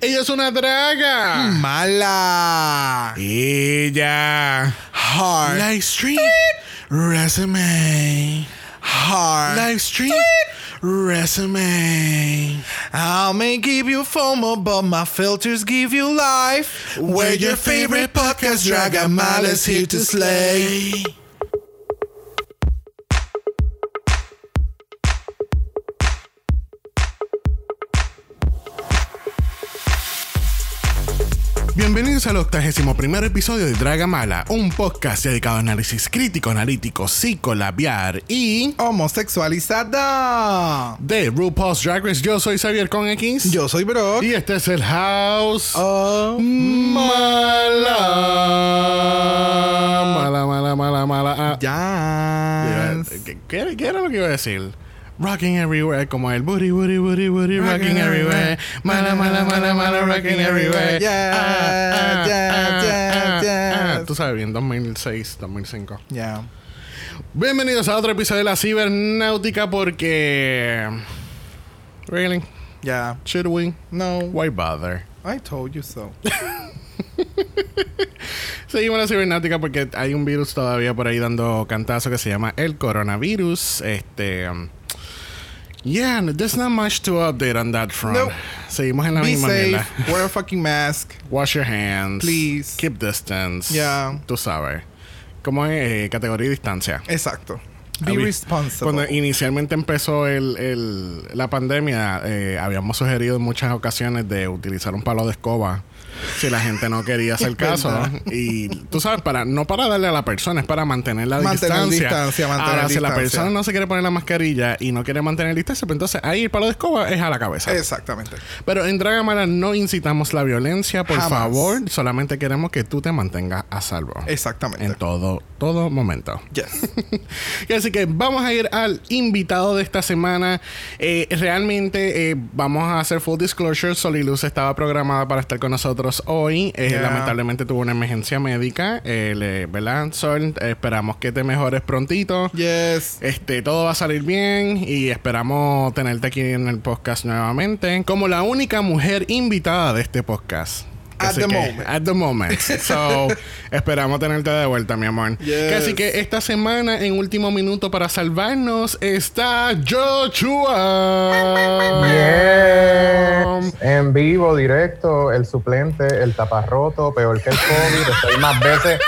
Ella es una draga. Mala. Ella. Hard. Live stream. Resume. Hard. Live stream. Resume. I may give you FOMO, but my filters give you life. Where your favorite podcast Draga Mala is here to slay. Bienvenidos al octagésimo primer episodio de Dragamala, un podcast dedicado a análisis crítico, analítico, psicolabiar y Homosexualizada. de RuPaul's Drag Race. Yo soy Xavier con X. Yo soy Bro. Y este es el House Oh. Mala. Mala, mala, mala, mala. Ah, Yes. ¿Qué, qué- qué era lo que iba a decir? Rocking everywhere, como el booty, booty, booty, booty, rocking, Rocking everywhere. Mala, mala, mala, mala, rocking everywhere. Yeah, Ah, ah, yeah, ah, yeah, ah, yeah. ah. Tú sabes bien, 2006, 2005. Yeah. Bienvenidos a otro episodio de la cibernáutica porque... Really? Yeah. Should we? No. Why bother? I told you so. Seguimos la cibernáutica porque hay un virus todavía por ahí dando cantazo que se llama el coronavirus. Este. um, yeah, there's not much to update on that front. Nope. Seguimos en la Be misma safe. mierda. Wear a fucking mask. Wash your hands. Please. Keep distance. Yeah. Tú sabes. Como es eh, categoría y distancia. Exacto. Be responsible. Cuando inicialmente empezó el, el- la pandemia, eh, habíamos sugerido en muchas ocasiones de utilizar un palo de escoba si la gente no quería hacer caso. y tú sabes, para no para darle a la persona, es para mantener la Mantener distancia. distancia, mantener Ahora, si la persona no se quiere poner la mascarilla y no quiere mantener distancia, pues entonces ahí el palo de escoba es a la cabeza. Exactamente. Pero en Dragamala no incitamos la violencia, por Jamás. favor. Solamente queremos que tú te mantengas a salvo. Exactamente. En todo, todo momento. Yes. Y Así que vamos a ir al invitado de esta semana. Eh, realmente eh, vamos a hacer full disclosure. Soliluz estaba programada para estar con nosotros hoy. Eh, Yeah. Lamentablemente tuvo una emergencia médica. Eh, le- ¿Verdad, Sol? Esperamos que te mejores prontito. yes. Este, todo va a salir bien y esperamos tenerte aquí en el podcast nuevamente como la única mujer invitada de este podcast. At Así the que- moment. At the moment. So, esperamos tenerte de vuelta, mi amor. Yes. Que Así que esta semana, en último minuto para salvarnos, está Joshua. Yes. En vivo, directo, el suplente, el taparroto, peor que el COVID. Estoy más veces,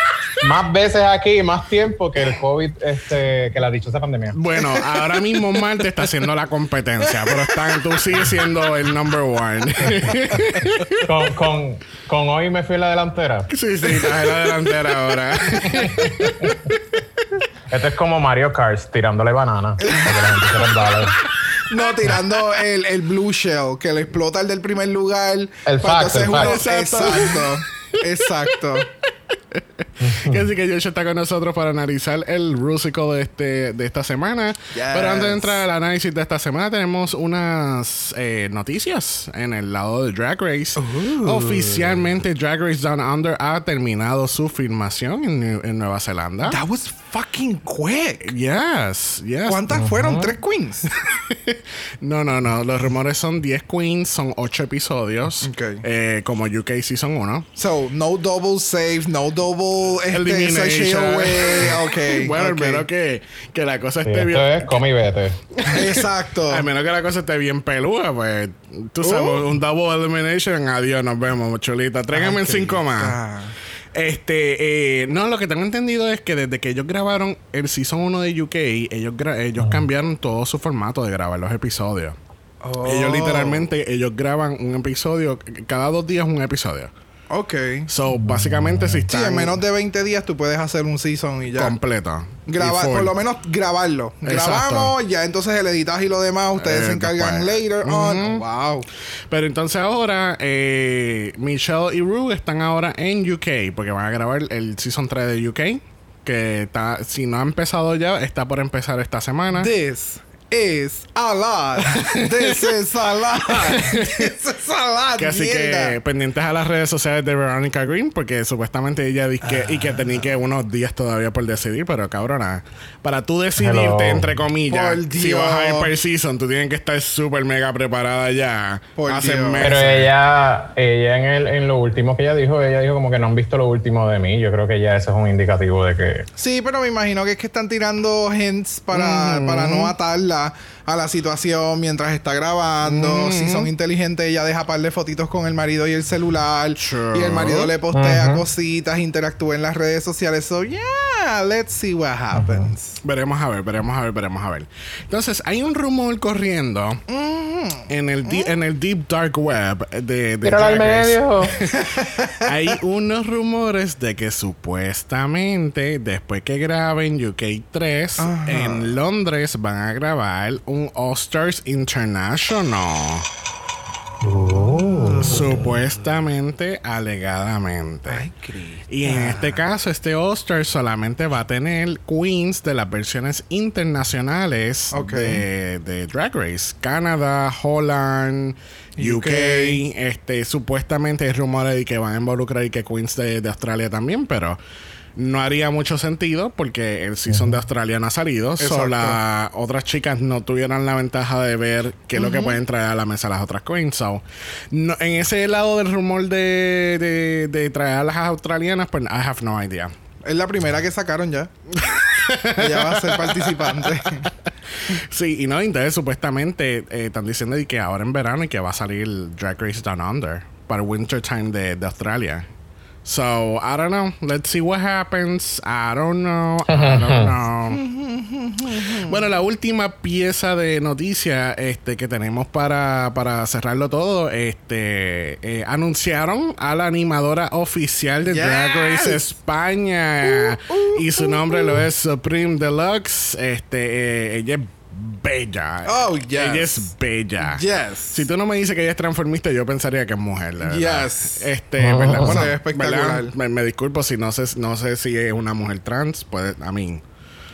más veces aquí, más tiempo que el COVID, este, que la dichosa pandemia. Bueno, ahora mismo Marte está haciendo la competencia, pero está, tú sigues siendo el number one. Con, con, con hoy me fui en la delantera. sí, sí, estás en la delantera ahora. Esto es como Mario Kart tirándole banana. No, tirando el, el blue shell, que le explota el del primer lugar. El para fact, el fact. Exacto. Exacto. Así que Josh está con nosotros para analizar el Rusical de, este, de esta semana. Yes. Pero antes de entrar al análisis de esta semana, tenemos unas eh, noticias en el lado de Drag Race. Oficialmente, Drag Race Down Under ha terminado su filmación en, en Nueva Zelanda. That was fucking quick. Yes, yes. ¿Cuántas fueron? ¿Tres queens? No, no, no. Los rumores son 10 queens, son 8 episodios. Ok. Eh, como UK Season 1. So, no double save, no double este, Elimination. sachet away. Ok. bueno, al menos que, que la cosa Sí, esté bien. esto es come y vete. Exacto. Al menos que la cosa esté bien pelúa, pues tú sabes, Uh. un double elimination, adiós, nos vemos, chulita. Tráigame en Ok. cinco más. Ah. Este, eh, no, lo que tengo entendido es que desde que ellos grabaron el Season 1 de UK, ellos, gra- ellos cambiaron todo su formato de grabar los episodios. Oh. Ellos literalmente, ellos graban un episodio, cada dos días un episodio. Ok. So, básicamente si Sí, están en menos de 20 días tú puedes hacer un season y ya. completo. Grabar, por lo menos grabarlo. Exacto. Grabamos, ya entonces el editaje y lo demás, ustedes Eh, se encargan después. later on. Wow. Pero entonces ahora eh, Michelle y Rue están ahora en UK porque van a grabar el Season 3 de UK. Que está, si no ha empezado ya, está por empezar esta semana. This is a lot. This is a lot. This is a lot. Que así mierda. que pendientes a las redes sociales de Veronica Green, porque supuestamente ella dice que, y que tenía que unos días todavía por decidir, pero cabrona, para tú decidirte, Hello. entre comillas, Por si vas a ir per season, tú tienes que estar súper mega preparada ya. Por hace Dios. meses. Pero ella, ella en, el, en lo último que ella dijo, ella dijo como que no han visto lo último de mí. Yo creo que ya eso es un indicativo de que Sí, pero me imagino que es que están tirando hints para, para no atarla lá a la situación mientras está grabando. Si son inteligentes, ella deja par de fotitos con el marido y el celular. Sure. Y el marido le postea cositas, interactúa en las redes sociales. So, yeah, let's see what happens. Veremos a ver, veremos a ver, veremos a ver. Entonces, hay un rumor corriendo en, el di- en el Deep Dark Web de, de al medio. Hay unos rumores de que supuestamente después que graben UK 3 en Londres van a grabar un All Stars International. Supuestamente, alegadamente. Ay. Y en este caso, este All Star solamente va a tener queens de las versiones internacionales Ok. de, de Drag Race. Canadá, Holland, UK. UK. Este, supuestamente hay rumores de que van a involucrar y que queens de, de Australia también, pero no haría mucho sentido porque el season de Australia no ha salido. So, Exacto. las otras chicas no tuvieran la ventaja de ver qué es lo que pueden traer a la mesa las otras queens. So, no- en ese lado del rumor de, de, de traer a las australianas, pues I have no idea. Es la primera que sacaron ya. ella va a ser participante. Sí, y no, entonces supuestamente eh, están diciendo que ahora en verano y que va a salir Drag Race Down Under para winter time de, de Australia. So, I don't know. Let's see what happens. I don't know. I don't know. bueno, la última pieza de noticia este, que tenemos para, para cerrarlo todo, este, eh, anunciaron a la animadora oficial de Drag Race Yes. España y su nombre lo es Supreme Deluxe. Este, eh, ella es bella. Oh, yes. Ella es bella. Yes. Si tú no me dices que ella es transformista, yo pensaría que es mujer, la verdad. Yes. Este. ¿verdad? Bueno, ve espectacular. ¿verdad? Me, me disculpo si no sé, no sé si es una mujer trans. Puede, I mean,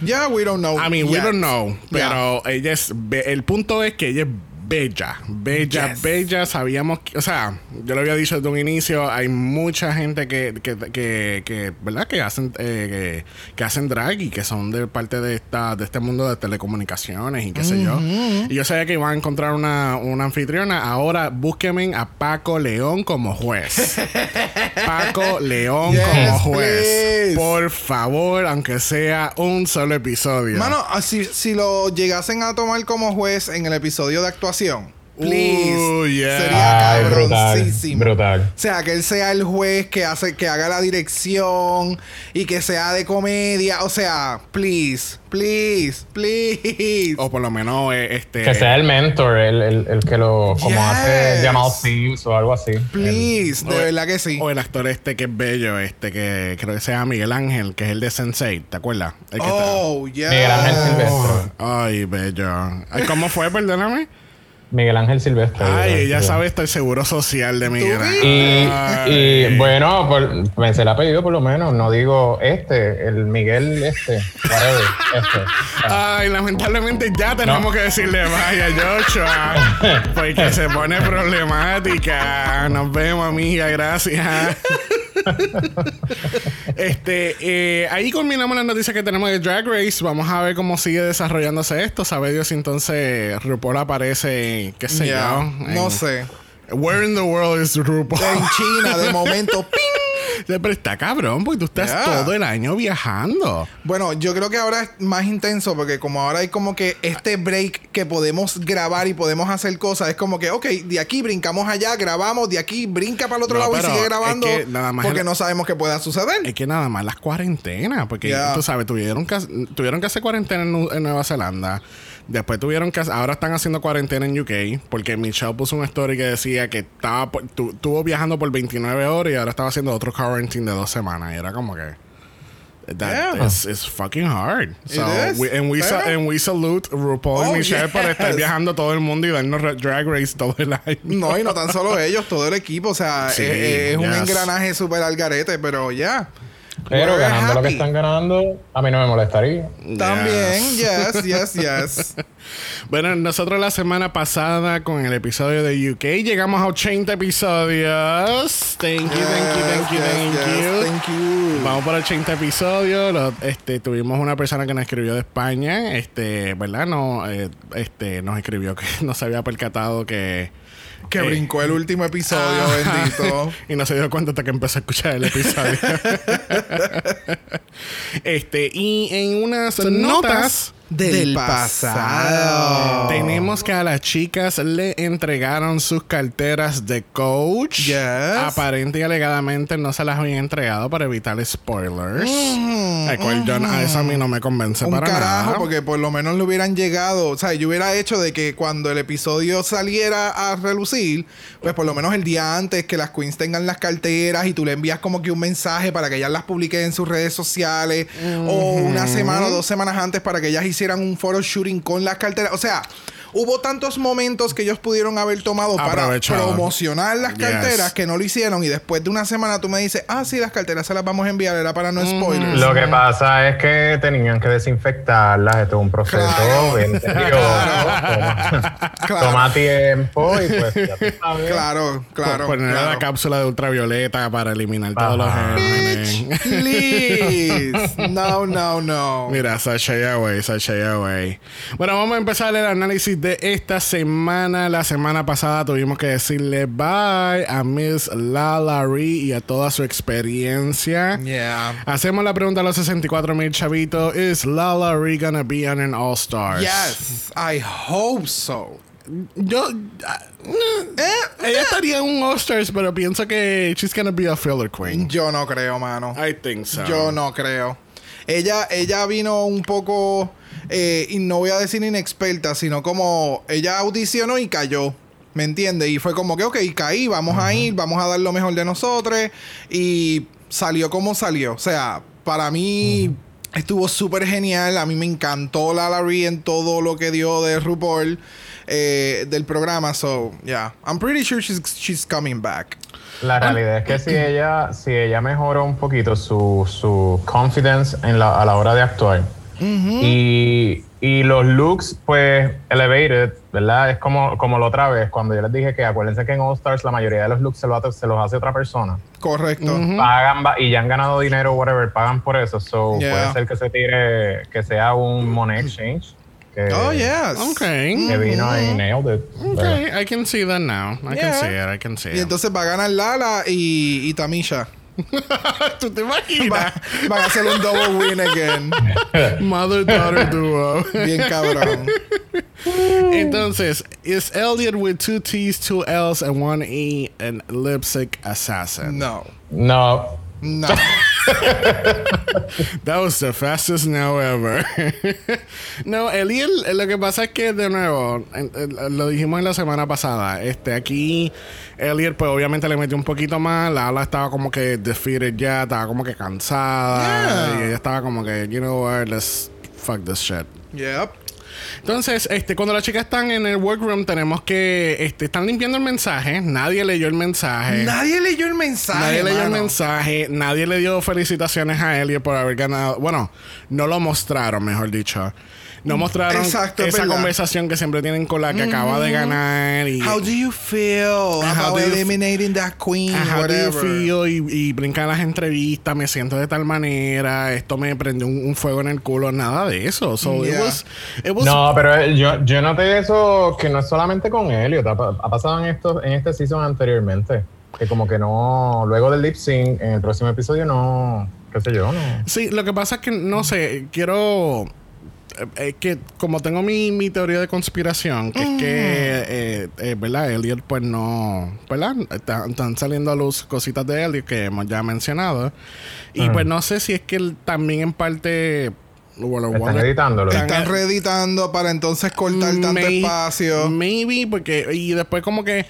Yeah, we don't know. I mean, we don't know. Pero ella es. El punto es que ella es bella. Bella, Yes. bella. Sabíamos. que- o sea, yo lo había dicho desde un inicio. Hay mucha gente que, que, que, que, ¿verdad? Que hacen, eh, que, hacen drag y que son de parte de esta de este mundo de telecomunicaciones y qué sé yo. Y yo sabía que iban a encontrar una, una anfitriona. Ahora búsquenme a Paco León como juez. Paco León Yes, como juez. please. Por favor, aunque sea un solo episodio. Mano, ah, si, si lo llegasen a tomar como juez en el episodio de actuación, please, Uh, yeah. sería Ay, brutal. cabroncísimo. Brutal. O sea, que él sea el juez que hace, que haga la dirección y que sea de comedia. O sea, please, please, please. O por lo menos eh, este. Que sea el mentor, el, el, el que lo como Yes. hace Jamal Thieves o algo así. Please, o de el- verdad que sí. O el actor este que es bello, este que creo que se llama Miguel Ángel, que es el de Sensei, ¿te acuerdas? El que Oh, yeah. Miguel Ángel está- Silvestre. Ay, bello. Ay, ¿Cómo fue? Perdóname. Miguel Ángel Silvestre. Ay, ella sabe hasta el seguro social de Miguel Ángel. Y, bueno, por, me se le ha pedido por lo menos, no digo este, el Miguel este, whatever, este. Ay, lamentablemente ya tenemos No. que decirle vaya, Joshua. Porque se pone problemática. Nos vemos, amiga. Gracias. este, eh, ahí culminamos las noticias que tenemos de Drag Race. Vamos a ver cómo sigue desarrollándose esto. Sabe Dios si entonces RuPaul aparece, qué sé Yeah, yo. No sé. Where in the world is RuPaul? En China, de momento, ¡ping! Pero está cabrón, porque tú estás Yeah. todo el año viajando. Bueno, yo creo que ahora es más intenso porque como ahora hay como que este break que podemos grabar y podemos hacer cosas, es como que, ok, de aquí brincamos allá, grabamos, de aquí brinca para el otro No, lado y sigue es grabando que nada más porque el- no sabemos qué pueda suceder. Es que nada más las cuarentenas, porque tú sabes, tuvieron que, tuvieron que hacer cuarentena en, en Nueva Zelanda. Después tuvieron que, ahora están haciendo cuarentena en UK, porque Michelle puso una story que decía que estaba, por- tu- estuvo viajando por 29 horas y ahora estaba haciendo otro quarantine de dos semanas. Y era como que. That Yeah. is, is fucking hard. So, we, and, we and we salute RuPaul Oh, y Michelle por estar yes. viajando todo el mundo y darnos ra- drag race todo el año. No, y no tan solo ellos, todo el equipo. O sea, Sí, es, es un yes. engranaje súper al garete, pero ya. Pero We're ganando lo que están ganando, a mí no me molestaría. También, yes, yes, yes. Bueno, nosotros la semana pasada con el episodio de UK llegamos a 80 episodios. Thank you, thank you, thank you, Yes, thank yes, you. Thank you. Vamos por 80 episodios. Lo- este, tuvimos una persona que nos escribió de España, este, ¿verdad? No, eh, este, nos escribió que no se había percatado que Que Eh. brincó el último episodio, Ajá. bendito. y no se dio cuenta hasta que empezó a escuchar el episodio. este, y en unas notas Del pasado. tenemos que a las chicas le entregaron sus carteras de coach. Yes. Aparente y alegadamente no se las habían entregado para evitar spoilers. El cual yo- a eso a mí no me convence Un para carajo, nada. porque por lo menos le hubieran llegado. O sea, yo hubiera hecho de que cuando el episodio saliera a relucir, pues por lo menos el día antes que las queens tengan las carteras y tú le envías como que un mensaje para que ellas las publiquen en sus redes sociales. O una semana o dos semanas antes para que ellas hicieran un photo shooting con las carteras. O sea. Hubo tantos momentos que ellos pudieron haber tomado para promocionar las Yes. carteras que no lo hicieron y después de una semana tú me dices, ah, sí, las carteras se las vamos a enviar, era para no spoilers. Lo que pasa es que tenían que desinfectarlas. Esto es un proceso Claro. Toma, Claro. toma tiempo y pues ya tú sabes. Claro, claro. Poner claro. la cápsula de ultravioleta para eliminar todos los gérmenes. Please. No, no, no. Mira, sashay away, sashay away. Bueno, vamos a empezar el análisis de esta semana. La semana pasada tuvimos que decirle bye a Miss Lalaurie y a toda su experiencia. Yeah. Hacemos la pregunta a los 64 mil chavitos. ¿Is Lalaurie gonna be on an All Stars? Yes, I hope so. Yo... ah, eh, ella estaría en un All Stars, pero pienso que she's gonna be a filler queen. Yo no creo, mano. I think so. Yo no creo. Ella, ella vino un poco, eh, y no voy a decir inexperta, sino como ella audicionó y cayó. ¿Me entiendes? Y fue como que, ok, caí, vamos a ir, vamos a dar lo mejor de nosotros. Y salió como salió. O sea, para mí estuvo súper genial. A mí me encantó la Larry en todo lo que dio de RuPaul eh, del programa. So, yeah. I'm pretty sure she's, she's coming back. La realidad es que si ella, si ella mejora un poquito su, su confidence en la, a la hora de actuar y, y los looks, pues, elevated, ¿verdad? Es como, como la otra vez, cuando yo les dije que acuérdense que en All Stars la mayoría de los looks se, lo hace- se los hace otra persona. Correcto. Pagan ba- y ya han ganado dinero, whatever, pagan por eso. So, Yeah. puede ser que se tire, que sea un money exchange. Que, Oh, yes. Okay. Que vino y nailed it. Okay, I can see that now. I can Yeah. see it, I can see Y it. entonces va a ganar Lala y, y Tamisha. ¿Tú te Va- imaginas? van a hacer un double win again. Mother-daughter duo. Bien cabrón. Entonces, is Elliot with two T's, two L's, and one E an lipstick assassin? No. No. No. That was the fastest no ever. no, Elliot, eh, lo que pasa es que, de nuevo, lo dijimos en la semana pasada, este, aquí Elliot, pues obviamente le metió un poquito más, la ala estaba como que defeated ya, estaba como que cansada, Yeah. y ella estaba como que, you know what, let's fuck this shit. Yep. Entonces, este, cuando las chicas están en el workroom, tenemos que, este, están limpiando el mensaje, nadie leyó el mensaje. Nadie leyó el mensaje. Nadie leyó el mensaje, nadie le dio felicitaciones a Elliot por haber ganado. Bueno, no lo mostraron, mejor dicho. No mostraron Exacto, esa verdad. conversación que siempre tienen con la que acaba de ganar. Y, How do you feel How about do you f- eliminating that queen? how do you whatever. feel? Y, y brincan las entrevistas, me siento de tal manera, esto me prendió un, un fuego en el culo, nada de eso. So it was, it was No, pero eh, yo, yo noté eso que no es solamente con Elliot, ha, ha pasado en, esto, en este season anteriormente. Que como que no, luego del lip sync, en el próximo episodio no, qué sé yo, no. Sí, lo que pasa es que no sé, quiero. Eh, Es que como tengo mi, mi teoría de conspiración, que es que, eh, eh, ¿verdad? Elliot, pues no, ¿verdad? Están, están saliendo a luz cositas de Elliot que hemos ya mencionado. Y pues no sé si es que él también en parte. Bueno, Están bueno, editándolo. Están- Están reeditando para entonces cortar tanto espacio. Maybe, porque. Y después, como que.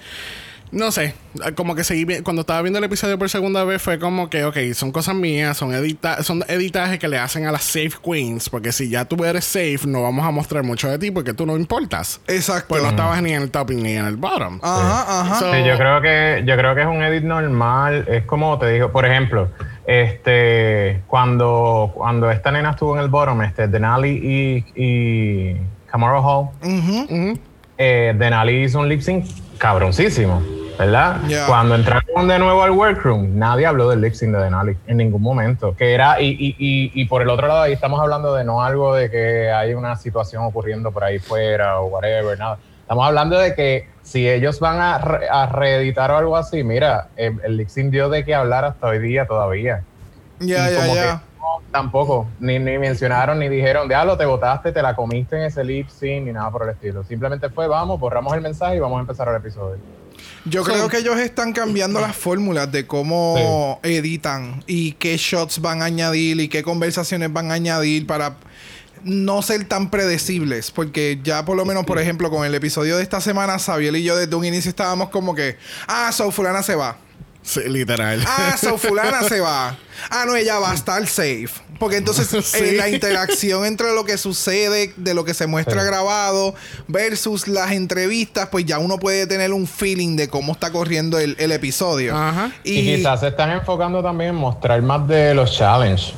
No sé, como que seguí cuando estaba viendo el episodio por segunda vez fue como que, ok, son cosas mías, son, edita son editajes que le hacen a las safe queens, porque si ya tú eres safe, no vamos a mostrar mucho de ti porque tú no importas. Exacto. Pues no estabas ni en el top ni en el bottom. Ajá, ajá. So- Sí, yo creo que yo creo que es un edit normal. Es como te digo, por ejemplo, este cuando cuando esta nena estuvo en el bottom, este Denali y, y Camaro Hall, Ujú. Eh, Denali hizo un lip sync cabroncísimo, ¿verdad? Cuando entraron de nuevo al workroom, nadie habló del lip sync de Denali en ningún momento. Que era, y, y, y, y por el otro lado, ahí estamos hablando de no algo de que hay una situación ocurriendo por ahí fuera o whatever, nada. Estamos hablando de que si ellos van a, re- a reeditar o algo así, mira, el, el lip sync dio de qué hablar hasta hoy día todavía. Ya, ya, ya. No, tampoco, ni, ni mencionaron, ni dijeron, diablo, te votaste, te la comiste en ese lip sync, ni nada por el estilo. Simplemente fue, vamos, borramos el mensaje y vamos a empezar el episodio. Yo creo que ellos están cambiando las fórmulas de cómo editan y qué shots van a añadir y qué conversaciones van a añadir para no ser tan predecibles. Porque ya por lo menos, por ejemplo, con el episodio de esta semana, Sabiel y yo desde un inicio estábamos como que, ah, so fulana se va. Sí, literal. Ah, so fulana se va. Ah, no, ella va a estar safe. Porque entonces Sí. eh, la interacción entre lo que sucede, de lo que se muestra Sí. grabado, versus las entrevistas, pues ya uno puede tener un feeling de cómo está corriendo el, el episodio. Ajá. Y, quizás se están enfocando también en mostrar más de los challenges.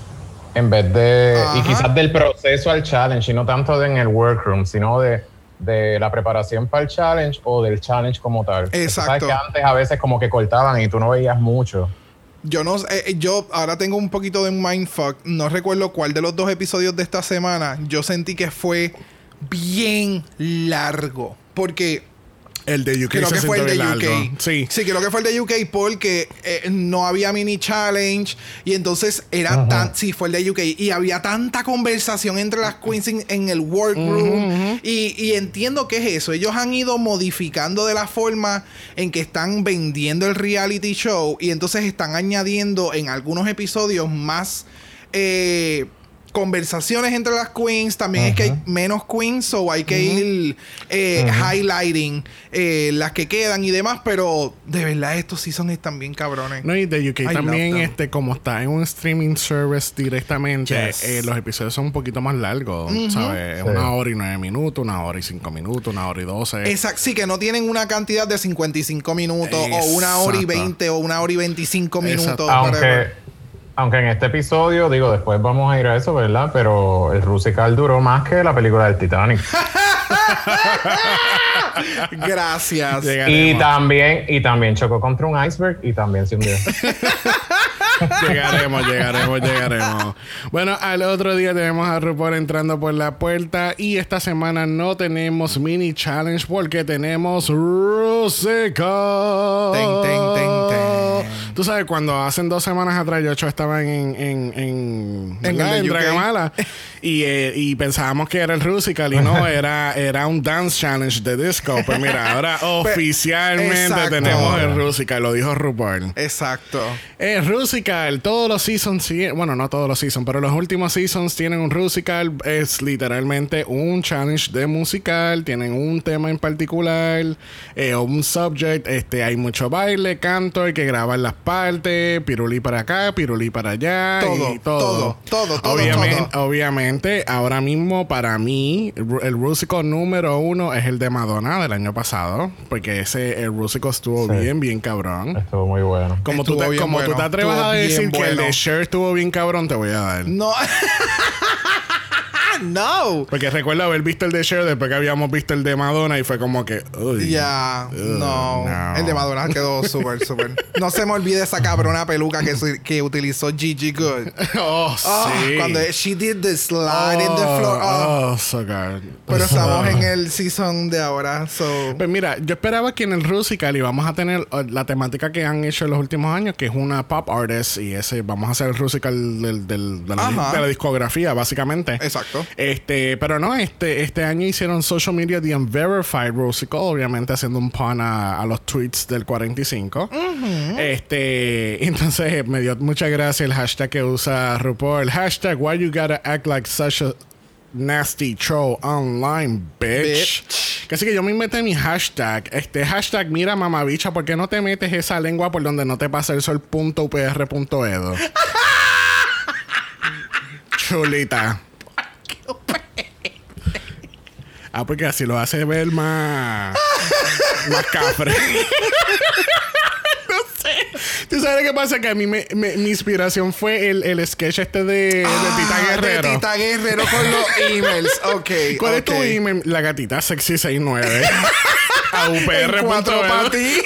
En vez de. Ajá. Y quizás del proceso al challenge, y no tanto de en el workroom, sino de, de la preparación para el challenge o del challenge como tal. Exacto. Sabes que antes a veces como que cortaban y tú no veías mucho. Yo no eh, yo ahora tengo un poquito de mindfuck. No recuerdo cuál de los dos episodios de esta semana yo sentí que fue bien largo. Porque El de UK creo se que fue el de sintió UK. largo. Sí. creo que fue el de UK porque eh, no había mini challenge y entonces era tan. Sí, fue el de UK y había tanta conversación entre las queens en, en el workroom. y, y entiendo que es eso. Ellos han ido modificando de la forma en que están vendiendo el reality show y entonces están añadiendo en algunos episodios más. eh, conversaciones entre las queens también es que hay menos queens so hay que ir eh, highlighting eh, las que quedan y demás pero de verdad estos seasons están bien cabrones No, y de UK I también, este, como está en un streaming service directamente, Yes. eh, los episodios son un poquito más largos, ¿sabes? Sí. Una hora y nueve minutos, una hora y cinco minutos, una hora y doce. Exacto, sí, que no tienen una cantidad de 55 minutos o una hora y. 20 o una hora y 25 minutos. Aunque, aunque en este episodio, digo, después vamos a ir a eso, ¿verdad? Pero el Rusical duró más que la película del Titanic. Gracias. y Llegaremos, también, y también chocó contra un iceberg y también se hundió. llegaremos, llegaremos, llegaremos. Bueno, al otro día tenemos a RuPaul entrando por la puerta y esta semana no tenemos mini challenge porque tenemos Rusical. Ten, ten, ten. Tú sabes, cuando hacen dos semanas atrás yo estaba en, en, en, En en. Dragamala y, eh, y pensábamos que era el Rusical y no, era, era un dance challenge de disco. Pues mira, ahora oficialmente exacto. tenemos el Rusical, lo dijo RuPaul. Exacto. Eh, Rusical, todos los seasons, bueno, no todos los seasons, pero los últimos seasons tienen un Rusical, es literalmente un challenge de musical, tienen un tema en particular, eh, o un subject, este, hay mucho baile, canto, hay que grabar las partes, pirulí para acá, pirulí para allá, Todo, y todo. todo, todo, todo, obviamente, todo. obviamente, ahora mismo para mí, el Ru- el Rusical número uno es el de Madonna del año pasado, porque ese, el Rusical estuvo Sí. bien, bien cabrón. Estuvo muy bueno. Como, tú Estuvo te, bien como tú bueno. te atrevas Estuvo a decir que el de Cher estuvo bien cabrón, te voy a dar. No. no. Porque recuerdo haber visto el de Cher después que habíamos visto el de Madonna y fue como que. Ya, Ugh, no. no. El de Madonna quedó súper, súper. No se me olvide esa cabrona peluca que, que utilizó Gigi Good. Oh, Ah, sí. Cuando she did the slide in the floor. ah. Oh, so good. Pero estamos en el season de ahora, so. Pues mira, yo esperaba que en el Rusical íbamos a tener la temática que han hecho en los últimos años, que es una pop artist, y ese vamos a hacer el Rusical del, del- de la discografía, básicamente. Exacto. Este, pero no, este, este año hicieron social media The Unverified Rusical, obviamente haciendo un pun a, a los tweets del 45. Este, entonces me dio mucha gracia el hashtag que usa RuPaul, el hashtag Why You Gotta Act Like Such a nasty troll online, bitch. Así que yo me metí mi hashtag. Este hashtag, mira mamabicha, ¿por qué no te metes esa lengua por donde no te pasa el sol punto upr punto edo? Chulita. Ah, porque así lo hace ver más. más cafre. no sé. ¿Tú sabes qué pasa? Que a mí me, me- mi inspiración fue el, el sketch este de, de Tita Ah, Guerrero. De Tita Guerrero con los emails. Ok. ¿Cuál es ok. tu email? La gatita sexy 69 a En cuatro para ti.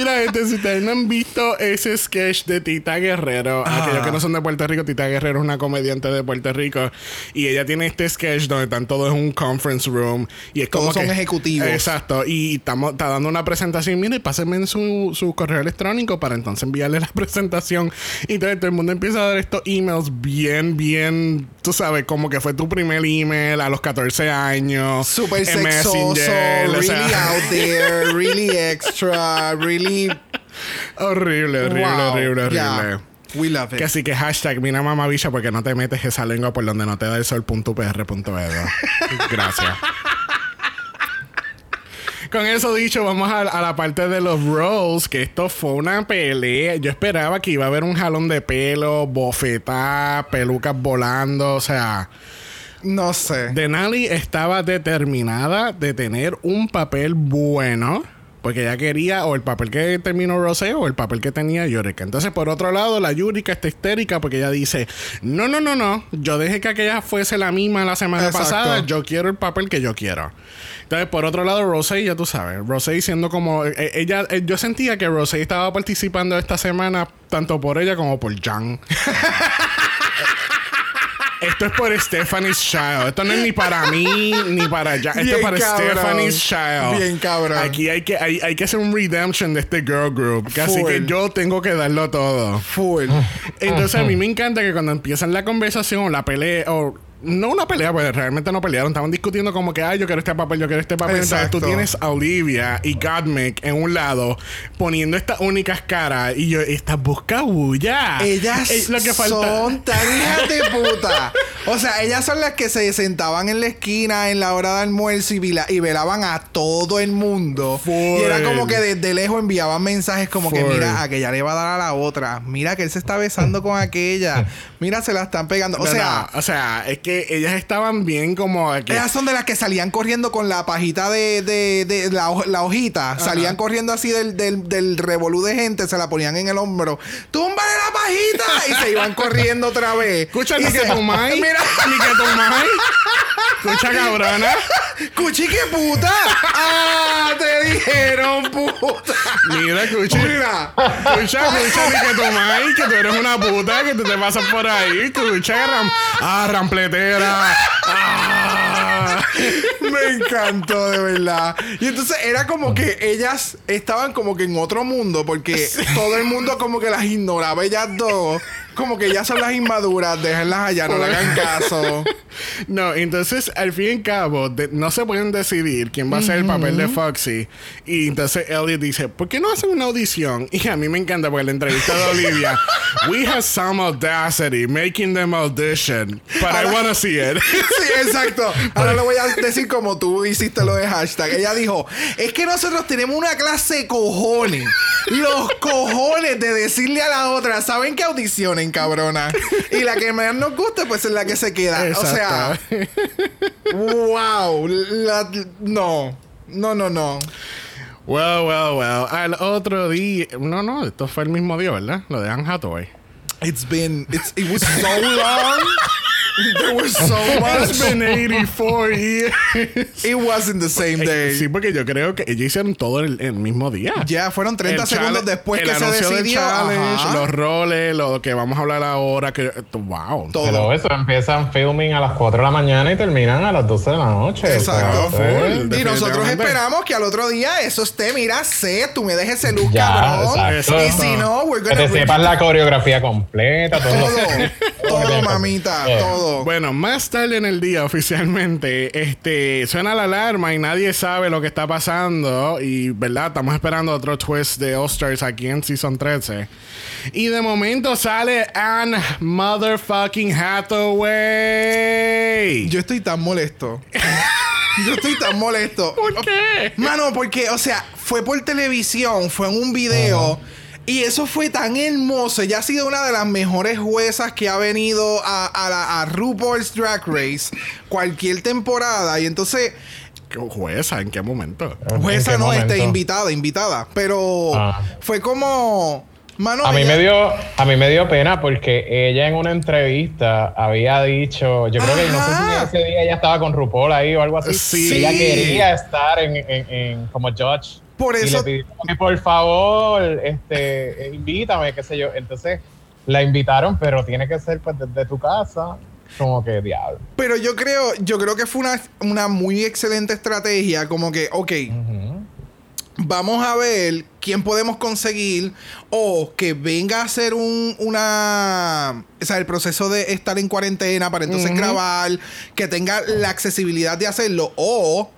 Mira, gente, si ustedes no han visto ese sketch de Tita Guerrero, Ah. aquellos que no son de Puerto Rico, Tita Guerrero es una comediante de Puerto Rico y ella tiene este sketch donde están todos en un conference room y es como Todos son que- ejecutivos. Exacto, y estamos está dando una presentación. Mire, pásenme en su, su correo electrónico para entonces enviarle la presentación. Y entonces todo el mundo empieza a dar estos emails bien, bien, tú sabes, como que fue tu primer email a los 14 años. Super en sexoso, Messenger, o really sea, out there, really extra, really. Horrible, horrible, wow. horrible, horrible. Yeah. We love Que it. así que hashtag mira mamabicha porque no te metes esa lengua por donde no te da el sol punto PR punto edu. Gracias. Con eso dicho, vamos a, a la parte de los rolls, que esto fue una pelea. Yo esperaba que iba a haber un jalón de pelo, bofetá, pelucas volando, o sea... No sé. Denali estaba determinada de tener un papel bueno. Porque ella quería o el papel que terminó Rosé o el papel que tenía Yurika. Entonces, por otro lado, la Yurika está histérica porque ella dice: No, no, no, no. Yo dejé que aquella fuese la misma la semana Exacto. pasada. Yo quiero el papel que yo quiero. Entonces, por otro lado, Rosé, ya tú sabes, Rosé siendo como. eh, ella, eh, yo sentía que Rosé estaba participando esta semana tanto por ella como por Jan. Esto es por Stephanie's Child. Esto no es ni para mí ni para Jan. Esto es para cabrón. Stephanie's Child. Bien cabrón. Aquí hay que, hay, hay que hacer un redemption de este girl group. Así que yo tengo que darlo todo. Full. Entonces a mí me encanta que cuando empiezan la conversación o la pelea o no una pelea, porque realmente no pelearon, estaban discutiendo como que, ay, yo quiero este papel, yo quiero este papel. Entonces tú Exacto. tienes a Olivia y Godmick en un lado poniendo estas únicas caras y yo, estas buscabulla. Ellas Eh, lo que falta. son tan hijas de puta. O sea, ellas son las que se sentaban en la esquina en la hora de almuerzo y, y velaban a todo el mundo. Full. Y era como que desde lejos enviaban mensajes como que mira, aquella le va a dar a la otra. Mira que él se está besando con aquella. Mira, se la están pegando. O No, sea, no, o sea, es que ellas estaban bien como que Ellas son de las que salían corriendo con la pajita de, de, de la, la hojita. Salían corriendo así del, del, del revolú de gente, se la ponían en el hombro. ¡Túmbale la pajita! Y se iban corriendo otra vez. Escucha, ni que tu mai, ni Mira, que. Escucha, cabrona. ¡Cuchi, qué puta! ¡Ah! Te dijeron, puta. Mira, escucha. Mira. Escucha, escucha, ni que que tú eres una puta, que tú te pasas por ahí. Escucha, ram, ah, Ah. Me encantó, de verdad. Y entonces era como que ellas estaban como que en otro mundo, porque todo el mundo como que las ignoraba ellas dos. Como que ellas son las inmaduras, déjenlas allá, no le hagan caso. No, entonces al fin y al cabo de- no se pueden decidir quién va a ser el papel de Foxy. Y entonces Elliot dice, ¿por qué no hacen una audición? Y a mí me encanta porque la entrevista de Olivia, we have some audacity making them audition, but I want to see it. Sí, exacto. Ahora lo voy a decir como tú hiciste lo de hashtag. Ella dijo, es que nosotros tenemos una clase de cojones. Los cojones de decirle a la otra, ¿saben qué audicionen, cabrona? Y la que más nos gusta, pues es la que se queda. O sea, wow. La- no. No, no, no. well, well, well. Al otro día, no, no, esto fue el mismo día, ¿verdad? Lo de Anne Hathaway. It's been, it's, it was so long. There was so It's much. been 84 years. It wasn't the same day. Sí, porque yo creo que ellos hicieron todo el, el mismo día. Ya fueron 30 El segundos después el que se anuncio decidió. challenge, los roles, lo que vamos a hablar ahora. Que, wow. Todo. Pero eso empiezan filming a las 4 de la mañana y terminan a las 12 de la noche. Exacto. O sea, full. Y nosotros esperamos que al otro día eso esté, mira, sé, tú me dejes look, Ya, cabrón. exacto. Y si no, we're Que gonna te sepas la coreografía completa, todo. todo. todo, mamita, Eh. Todo. Bueno, más tarde en el día oficialmente, este, suena la alarma y nadie sabe lo que está pasando. Y, ¿verdad? Estamos esperando otro twist de All-Stars aquí en Season 13. Y de momento sale Anne Motherfucking Hathaway. Yo estoy tan molesto. Yo estoy tan molesto. ¿Por qué? Mano, porque, o sea, fue por televisión, fue en un video. Y eso fue tan hermoso. Ella ha sido una de las mejores juezas que ha venido a, a, la, a RuPaul's Drag Race cualquier temporada. Y entonces, ¿Qué jueza? ¿En qué momento? ¿En jueza qué no, este, momento? invitada, invitada. Pero Ah. fue como. Mano, A mí, ella- me dio, a mí me dio pena porque ella en una entrevista había dicho, yo creo que no sé si ese día ella estaba con RuPaul ahí o algo así. Sí. Ella quería estar en, en- en- como judge. Por Y eso- le pidió que por favor, este, eh, invítame, qué sé yo. Entonces la invitaron, pero tiene que ser pues desde tu casa. Como que diablo. Pero yo creo, yo creo que fue una, una muy excelente estrategia. Como que, ok, vamos a ver quién podemos conseguir o que venga a hacer un, una... O sea, el proceso de estar en cuarentena para entonces grabar, que tenga la accesibilidad de hacerlo o...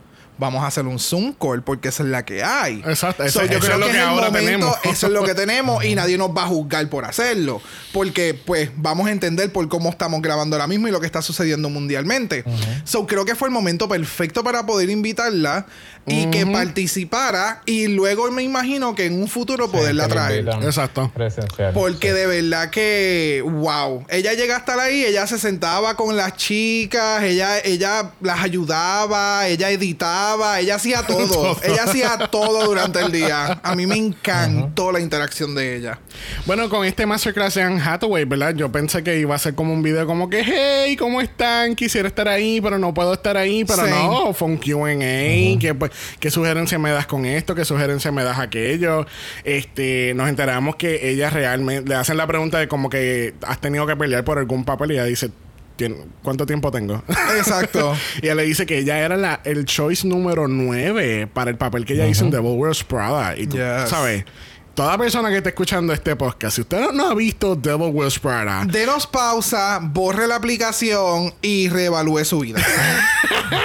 Vamos a hacer un Zoom call porque esa es la que hay. Exacto, So, ese- yo eso creo es lo que, ahora momento, tenemos. eso es lo que tenemos y nadie nos va a juzgar por hacerlo. Porque, pues, vamos a entender por cómo estamos grabando ahora mismo y lo que está sucediendo mundialmente. So, creo que fue el momento perfecto para poder invitarla y que participara. Y luego me imagino que en un futuro poderla Sí, traer. Exacto. Presencial. Porque de verdad que, wow, ella llega a estar ahí, ella se sentaba con las chicas, ella, ella las ayudaba, ella editaba, ella hacía todo, Todo. ella hacía todo durante el día. A mí me encantó la interacción de ella. Bueno, con este masterclass de Anne Hathaway, ¿verdad? Yo pensé que iba a ser como un video como que, hey, ¿cómo están? Quisiera estar ahí, pero no puedo estar ahí. Pero Sí. no, fue un QA. que, pues, ¿Qué sugerencia me das con esto? ¿Qué sugerencia me das aquello? Este, nos enteramos que ella realmente le hacen la pregunta de como que has tenido que pelear por algún papel y ella dice, "Tien- ¿cuánto tiempo tengo? Exacto. y ella le dice que ella era la, el choice número 9 para el papel que ella hizo en Devil Wears Prada. Y tú, Yes. ¿sabes? Toda persona que esté escuchando este podcast, si usted no, no ha visto Devil Wears Prada, Denos pausa, borre la aplicación y reevalúe su vida.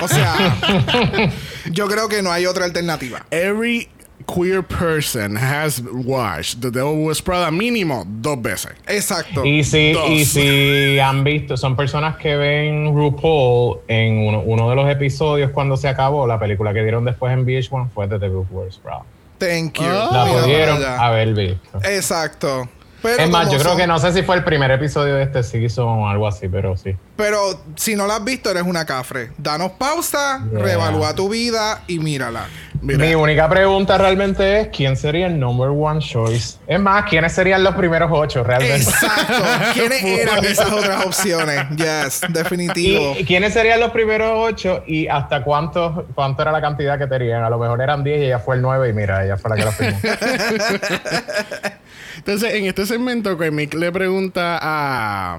o sea, yo creo que no hay otra alternativa. every queer person has watched The Devil Wears Prada mínimo dos veces. Exacto. Y si, Dos. y si han visto, son personas que ven RuPaul en uno, uno de los episodios cuando se acabó, la película que dieron después en VH1 fue The Devil Wears Prada. Thank you. Ah. La pudieron haber visto. Exacto. Pero es más, yo creo que no sé si fue el primer episodio de este season o algo así, pero sí. Pero si no la has visto, eres una cafre. Danos pausa, Yeah. reevalúa tu vida y mírala. Mira, Mi única pregunta realmente es: ¿quién sería el number one choice? Es más, ¿quiénes serían los primeros ocho realmente? Exacto. ¿Quiénes eran esas otras opciones? Yes, definitivo. ¿Y quiénes serían los primeros ocho y hasta cuánto, cuánto era la cantidad que tenían? A lo mejor eran 10 y ella fue el 9 y mira, ella fue la que la firmó. Entonces, en este segmento, que Mick le pregunta a,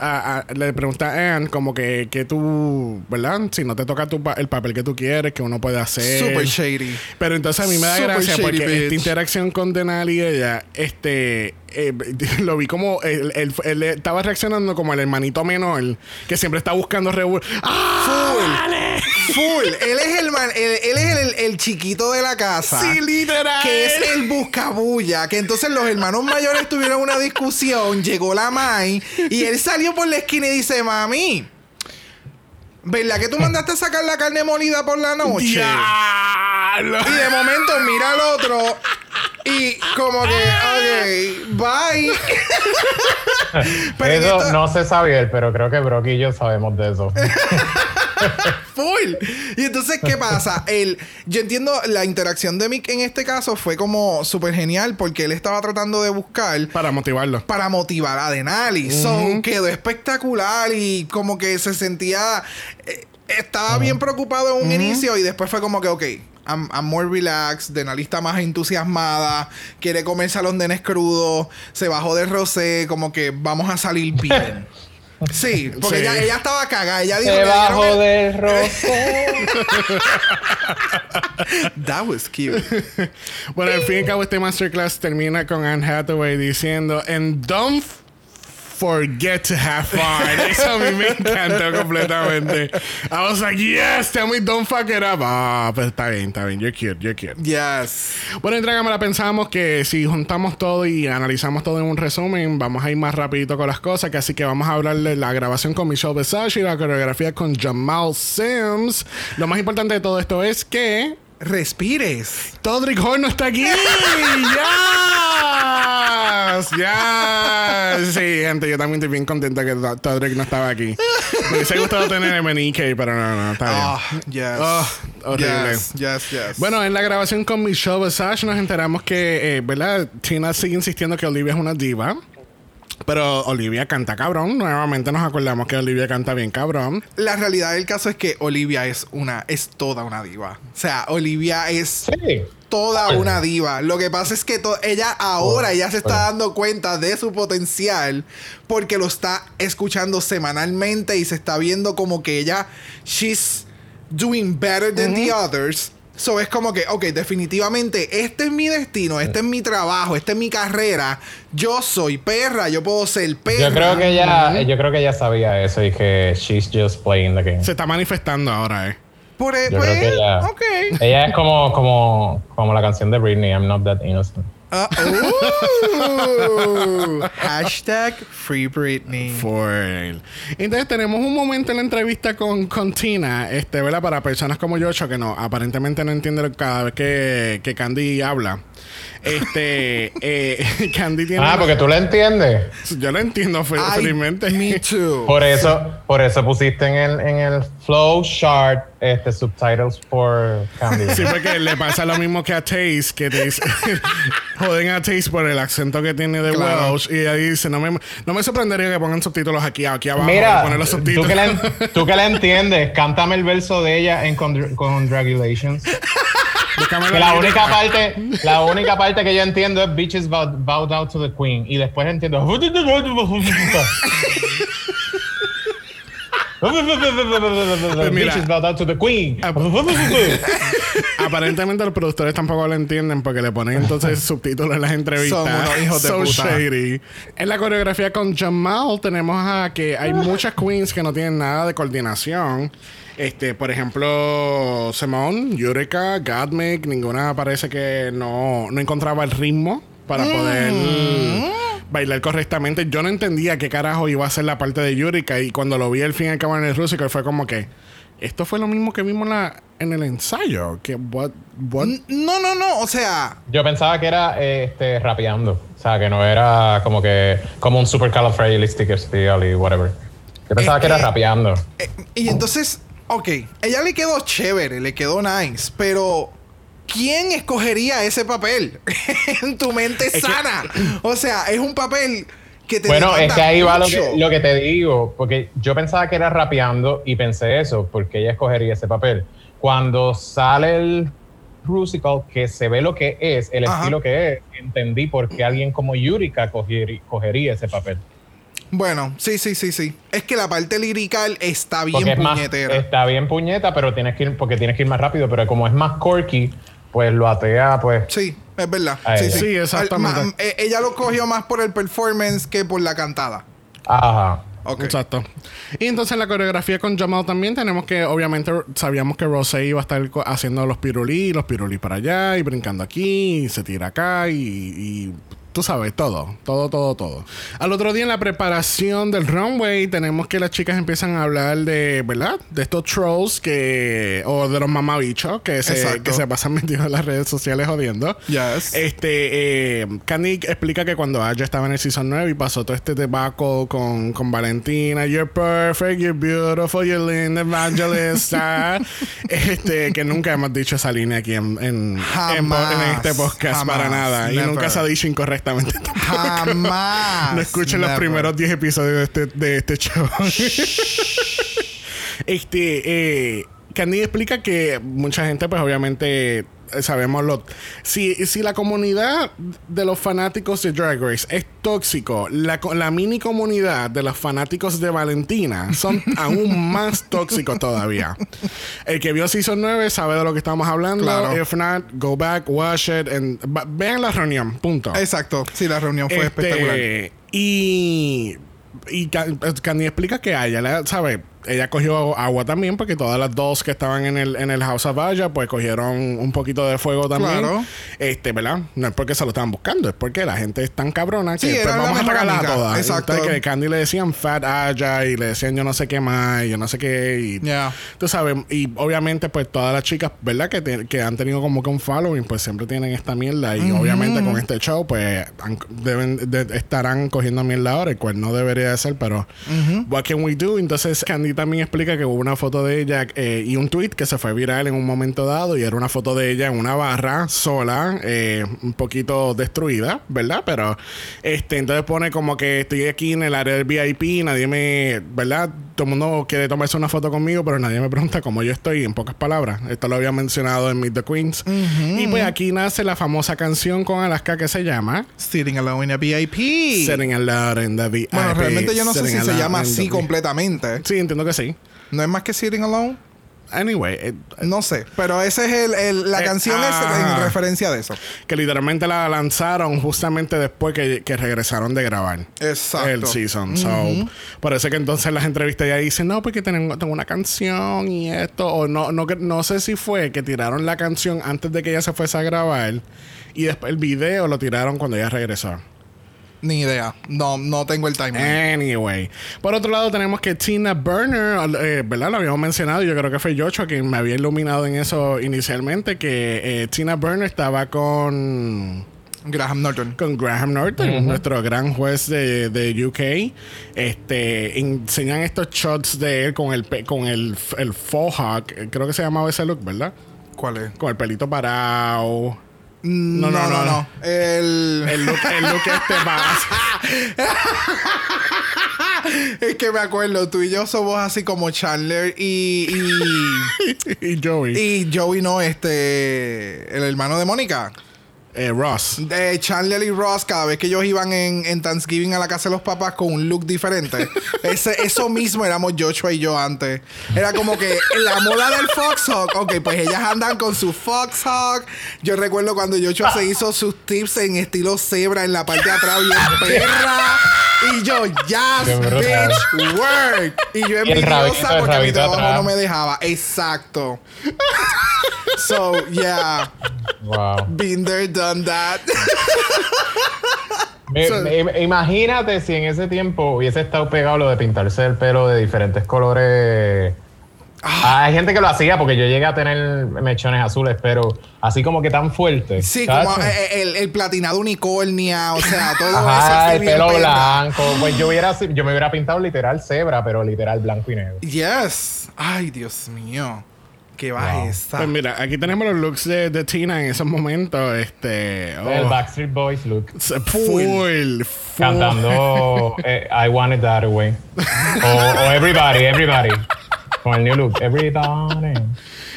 a- a- le pregunta a Anne como que, que tú, ¿verdad? Si no te toca tu pa- el papel que tú quieres, que uno puede hacer. Super shady. Pero entonces a mí me da Super gracia porque bitch. esta interacción con Denali y ella, este, eh, lo vi como él, él- él estaba reaccionando como el hermanito menor que siempre está buscando. ¡Ah! Full. Full. Él es el man, él, él es el, el chiquito de la casa. Sí, literal. Que es el buscabulla. Que entonces los hermanos mayores tuvieron una discusión. Llegó la Mai. Y él salió por la esquina y dice: Mami, ¿verdad que tú mandaste a sacar la carne molida por la noche? ¡Diablo! Y de momento mira al otro y como que, ok, bye. Pero eso esta- no sé saber, pero creo que Brock y yo sabemos de eso. full. Y entonces, ¿qué pasa? El, yo entiendo la interacción de Mick en este caso fue como súper genial porque él estaba tratando de buscar Para motivarlo. para motivar a Denali. So, quedó espectacular y como que se sentía. eh, estaba bien preocupado en un inicio y después fue como que, ok. I'm, I'm more relaxed, Denali está más entusiasmada, quiere comerse a los nenes crudos, se bajó del rosé, como que vamos a salir bien. Sí, porque Sí. Ella, ella estaba cagada, ella dijo que Debajo dieron del el- That was cute. Bueno, al fin y al cabo, este masterclass termina con Anne Hathaway diciendo: And don't forget to have fun. Eso a mí me encantó completamente. I was like, yes, tell me don't fuck it up. Ah, pues está bien, está bien. You're cute, you're cute. Yes. Bueno, en Dragamala pensábamos que si juntamos todo y analizamos todo en un resumen, vamos a ir más rapidito con las cosas. Que así que vamos a hablar de la grabación con Michelle Visage y la coreografía con Jamal Sims. Lo más importante de todo esto es que Respires. Todrick Horn no está aquí. ¡Yes! ¡Yes! Sí, gente, yo también estoy bien contenta que To- Todrick no estaba aquí. Me hubiese gustado tener el MNK, pero no, no, está bien. Ah, yes. Oh, horrible. Yes, yes, yes. Bueno, en la grabación con Michelle Visage nos enteramos que, eh, ¿verdad? Tina sigue insistiendo que Olivia es una diva. Pero Olivia canta cabrón. Nuevamente nos acordamos que Olivia canta bien cabrón. La realidad del caso es que Olivia es una, es toda una diva. O sea, Olivia es Sí. toda una diva. Lo que pasa es que ella ahora ya se está dando cuenta de su potencial porque lo está escuchando semanalmente y se está viendo como que ella, she's doing better than the others. So es como que, ok, definitivamente este es mi destino, este es mi trabajo, esta es mi carrera. Yo soy perra, yo puedo ser perra. Yo creo que ella, yo creo que ella sabía eso y que she's just playing the game. Se está manifestando ahora, ¿eh? Por e- Yo pues, creo que ella, ok. ella es como, como, como la canción de Britney, I'm not that innocent. Ah, uh, hashtag Free Britney. For. Entonces tenemos un momento en la entrevista con, con Tina, este, ¿verdad? Para personas como yo, que no, aparentemente no entienden cada vez que, que Candy habla. Este, eh, Candy tiene. Ah, porque tú la entiendes. Yo lo entiendo felizmente. Me too. Por eso, por eso pusiste en el, en el flow chart este subtitles for Candy. Sí, porque le pasa lo mismo que a Taze, que Taze joden a Taze por el acento que tiene de Claro. Welsh. Y ahí dice, no me, no me sorprendería que pongan subtítulos aquí, aquí abajo. Mira, poner los tú subtítulos. que, la, tú que la entiendes, cántame el verso de ella en Con- Congratulations. Que la única parte, la única parte que yo entiendo es bitches bow, bow down to the queen. Y después entiendo. mira. bitches bow down to the queen. Aparentemente los productores tampoco lo entienden porque le ponen entonces subtítulos en las entrevistas. Son unos hijos de so puta. shady. En la coreografía con Jamal tenemos a que hay muchas queens que no tienen nada de coordinación. Este, por ejemplo, Simone, Yurika, Gottmik, ninguna parece que no, no encontraba el ritmo para poder bailar correctamente. Yo no entendía qué carajo iba a ser la parte de Yurika y cuando lo vi al fin y al cabo en el Rusical fue como que esto fue lo mismo que vimos en la- en el ensayo. Que what, what? No, no, no. O sea, Yo pensaba que era eh, este, rapeando. O sea, que no era como que como un supercalifragilisticexpialidocious y whatever. Yo pensaba que era que- rapeando. eh, y entonces, ok, ella le quedó chévere, le quedó nice, pero ¿quién escogería ese papel en tu mente que- sana? O sea, es un papel que te Bueno, es que ahí va lo que, lo que te digo, porque yo pensaba que era rapeando y pensé eso, porque ella escogería ese papel. Cuando sale el musical, que se ve lo que es, el Ajá. estilo que es, entendí por qué alguien como Yurika cogería ese papel. Bueno, sí, sí, sí, sí. Es que la parte lirical está bien más, puñetera. está bien puñeta, pero tienes que ir, porque tienes que ir más rápido, pero como es más corky, pues lo atea, pues. Sí, es verdad. Sí, sí. Sí, exactamente. Al- ma- eh, ella lo cogió más por el performance que por la cantada. Ajá. Ok. Exacto. Y entonces en la coreografía con Jamal también tenemos que, obviamente, sabíamos que Rosé iba a estar haciendo los pirulí, los pirulí para allá, y brincando aquí, y se tira acá, y, y tú sabes, todo, todo, todo, todo. Al otro día en la preparación del runway tenemos que las chicas empiezan a hablar de, ¿verdad? De estos trolls que, o de los mamabichos que se, que se pasan metidos en las redes sociales jodiendo. Yes. Este, eh, Candy explica que cuando Aya estaba en el season 9 y pasó todo este debacle con, con Valentina, you're perfect, you're beautiful, you're linda, evangelista. este, que nunca hemos dicho esa línea aquí en, en, Jamás, en este podcast jamás, para nada. Y never. nunca se ha dicho incorrectamente. tampoco. Jamás. No escuchen los primeros 10 episodios de este, de este show. este, eh, Candy explica que mucha gente, pues obviamente, sabemos lo. Si, si la comunidad de los fanáticos de Drag Race es tóxico, la, mini comunidad de los fanáticos de Valentina son aún más tóxicos todavía. El que vio Season 9 sabe de lo que estamos hablando. Claro. If not, go back, watch it, and vean la reunión. Punto. Exacto. Sí, la reunión fue Este, espectacular. Y y Can- Candy explica que a ella, le- ¿sabe? Ella cogió agua también porque todas las dos que estaban en el, en el House of Aya pues cogieron un poquito de fuego también. Claro. Este, ¿verdad? No es porque se lo estaban buscando, es porque la gente es tan cabrona que Sí, pues, vamos a mejor atacarlas a todas. Exacto. Entonces que Candy le decían Fat Aya y le decían yo no sé qué más, y yo no sé qué. Y, Ya. Tú sabes, y obviamente, pues todas las chicas, ¿verdad? Que, te- que han tenido como que un following, pues siempre tienen esta mierda. Y obviamente con este show, pues han- deben, de- estarán cogiendo mierda ahora, el cual no debería de ser, pero what can we do? Entonces, Candy también explica que hubo una foto de ella eh, y un tweet que se fue viral en un momento dado, y era una foto de ella en una barra sola, eh, un poquito destruida, ¿verdad? Pero, este, entonces pone como que estoy aquí en el área del VIP, nadie me, ¿verdad? Todo el mundo quiere tomarse una foto conmigo, pero nadie me pregunta cómo yo estoy, en pocas palabras. Esto lo había mencionado en Meet the Queens. Y pues aquí nace la famosa canción con Alaska que se llama Sitting alone in a VIP. Sitting Alone in the VIP. Bueno, realmente yo no sé si se llama así completamente. Sí, entiendo que sí. No es más que Sitting Alone. Anyway, eh, No sé. Pero esa es el, el- la Eh, canción es ah. en referencia de eso. que literalmente la lanzaron justamente después que, que regresaron de grabar. Exacto. El season. So, parece que entonces las entrevistas ya dicen, no, porque tengo, tengo una canción y esto. O no, no, que- no sé si fue que tiraron la canción antes de que ella se fuese a grabar. Y después el video lo tiraron cuando ella regresó. Ni idea. No, no tengo el timeline. Anyway. Por otro lado, tenemos que Tina Burner, eh, ¿verdad? Lo habíamos mencionado. Yo creo que fue Yocho quien me había iluminado en eso inicialmente. Que eh, Tina Burner estaba con Graham Norton. con Graham Norton, nuestro gran juez de, de UK. Este enseñan estos shots de él con el pe- con el, el faux hawk, eh, creo que se llamaba ese look, ¿verdad? ¿Cuál es? Con el pelito parado. No, no, no, no. El... El look, el look este más. es que me acuerdo, tú y yo somos así como Chandler y, y Joey. y, y Joey no, este, el hermano de Mónica. Eh, Ross. De Chandler y Ross, cada vez que ellos iban en, en Thanksgiving a la casa de los papás con un look diferente. Ese, eso mismo éramos Joshua y yo antes. Era como que la moda del Foxhawk. Ok, pues ellas andan con su Foxhawk. Yo recuerdo cuando Joshua se hizo sus tips en estilo cebra en la parte de atrás, bien perra. Y yo, yes, bitch, work. Y yo envidiosa porque mi trabajo atrás. no me dejaba. Exacto. So, yeah. Wow. Been there, done that. Me- me- imagínate si en ese tiempo hubiese estado pegado lo de pintarse el pelo de diferentes colores. Ah, hay gente que lo hacía porque yo llegué a tener mechones azules, pero así como que tan fuerte. Sí, ¿sabes? como eh, el, el platinado unicornia, o sea, todo Ajá, eso. el pelo blanco. Pues yo hubiera, yo me hubiera pintado literal cebra, pero literal blanco y negro. Yes. Ay, Dios mío. Qué va Wow. esta. Pues mira, aquí tenemos los looks de, de Tina en esos momentos. Este. oh, El Backstreet Boys look. full, full. Cantando eh, I Want It That Way. O, o Everybody, Everybody. Con el new look. Everybody.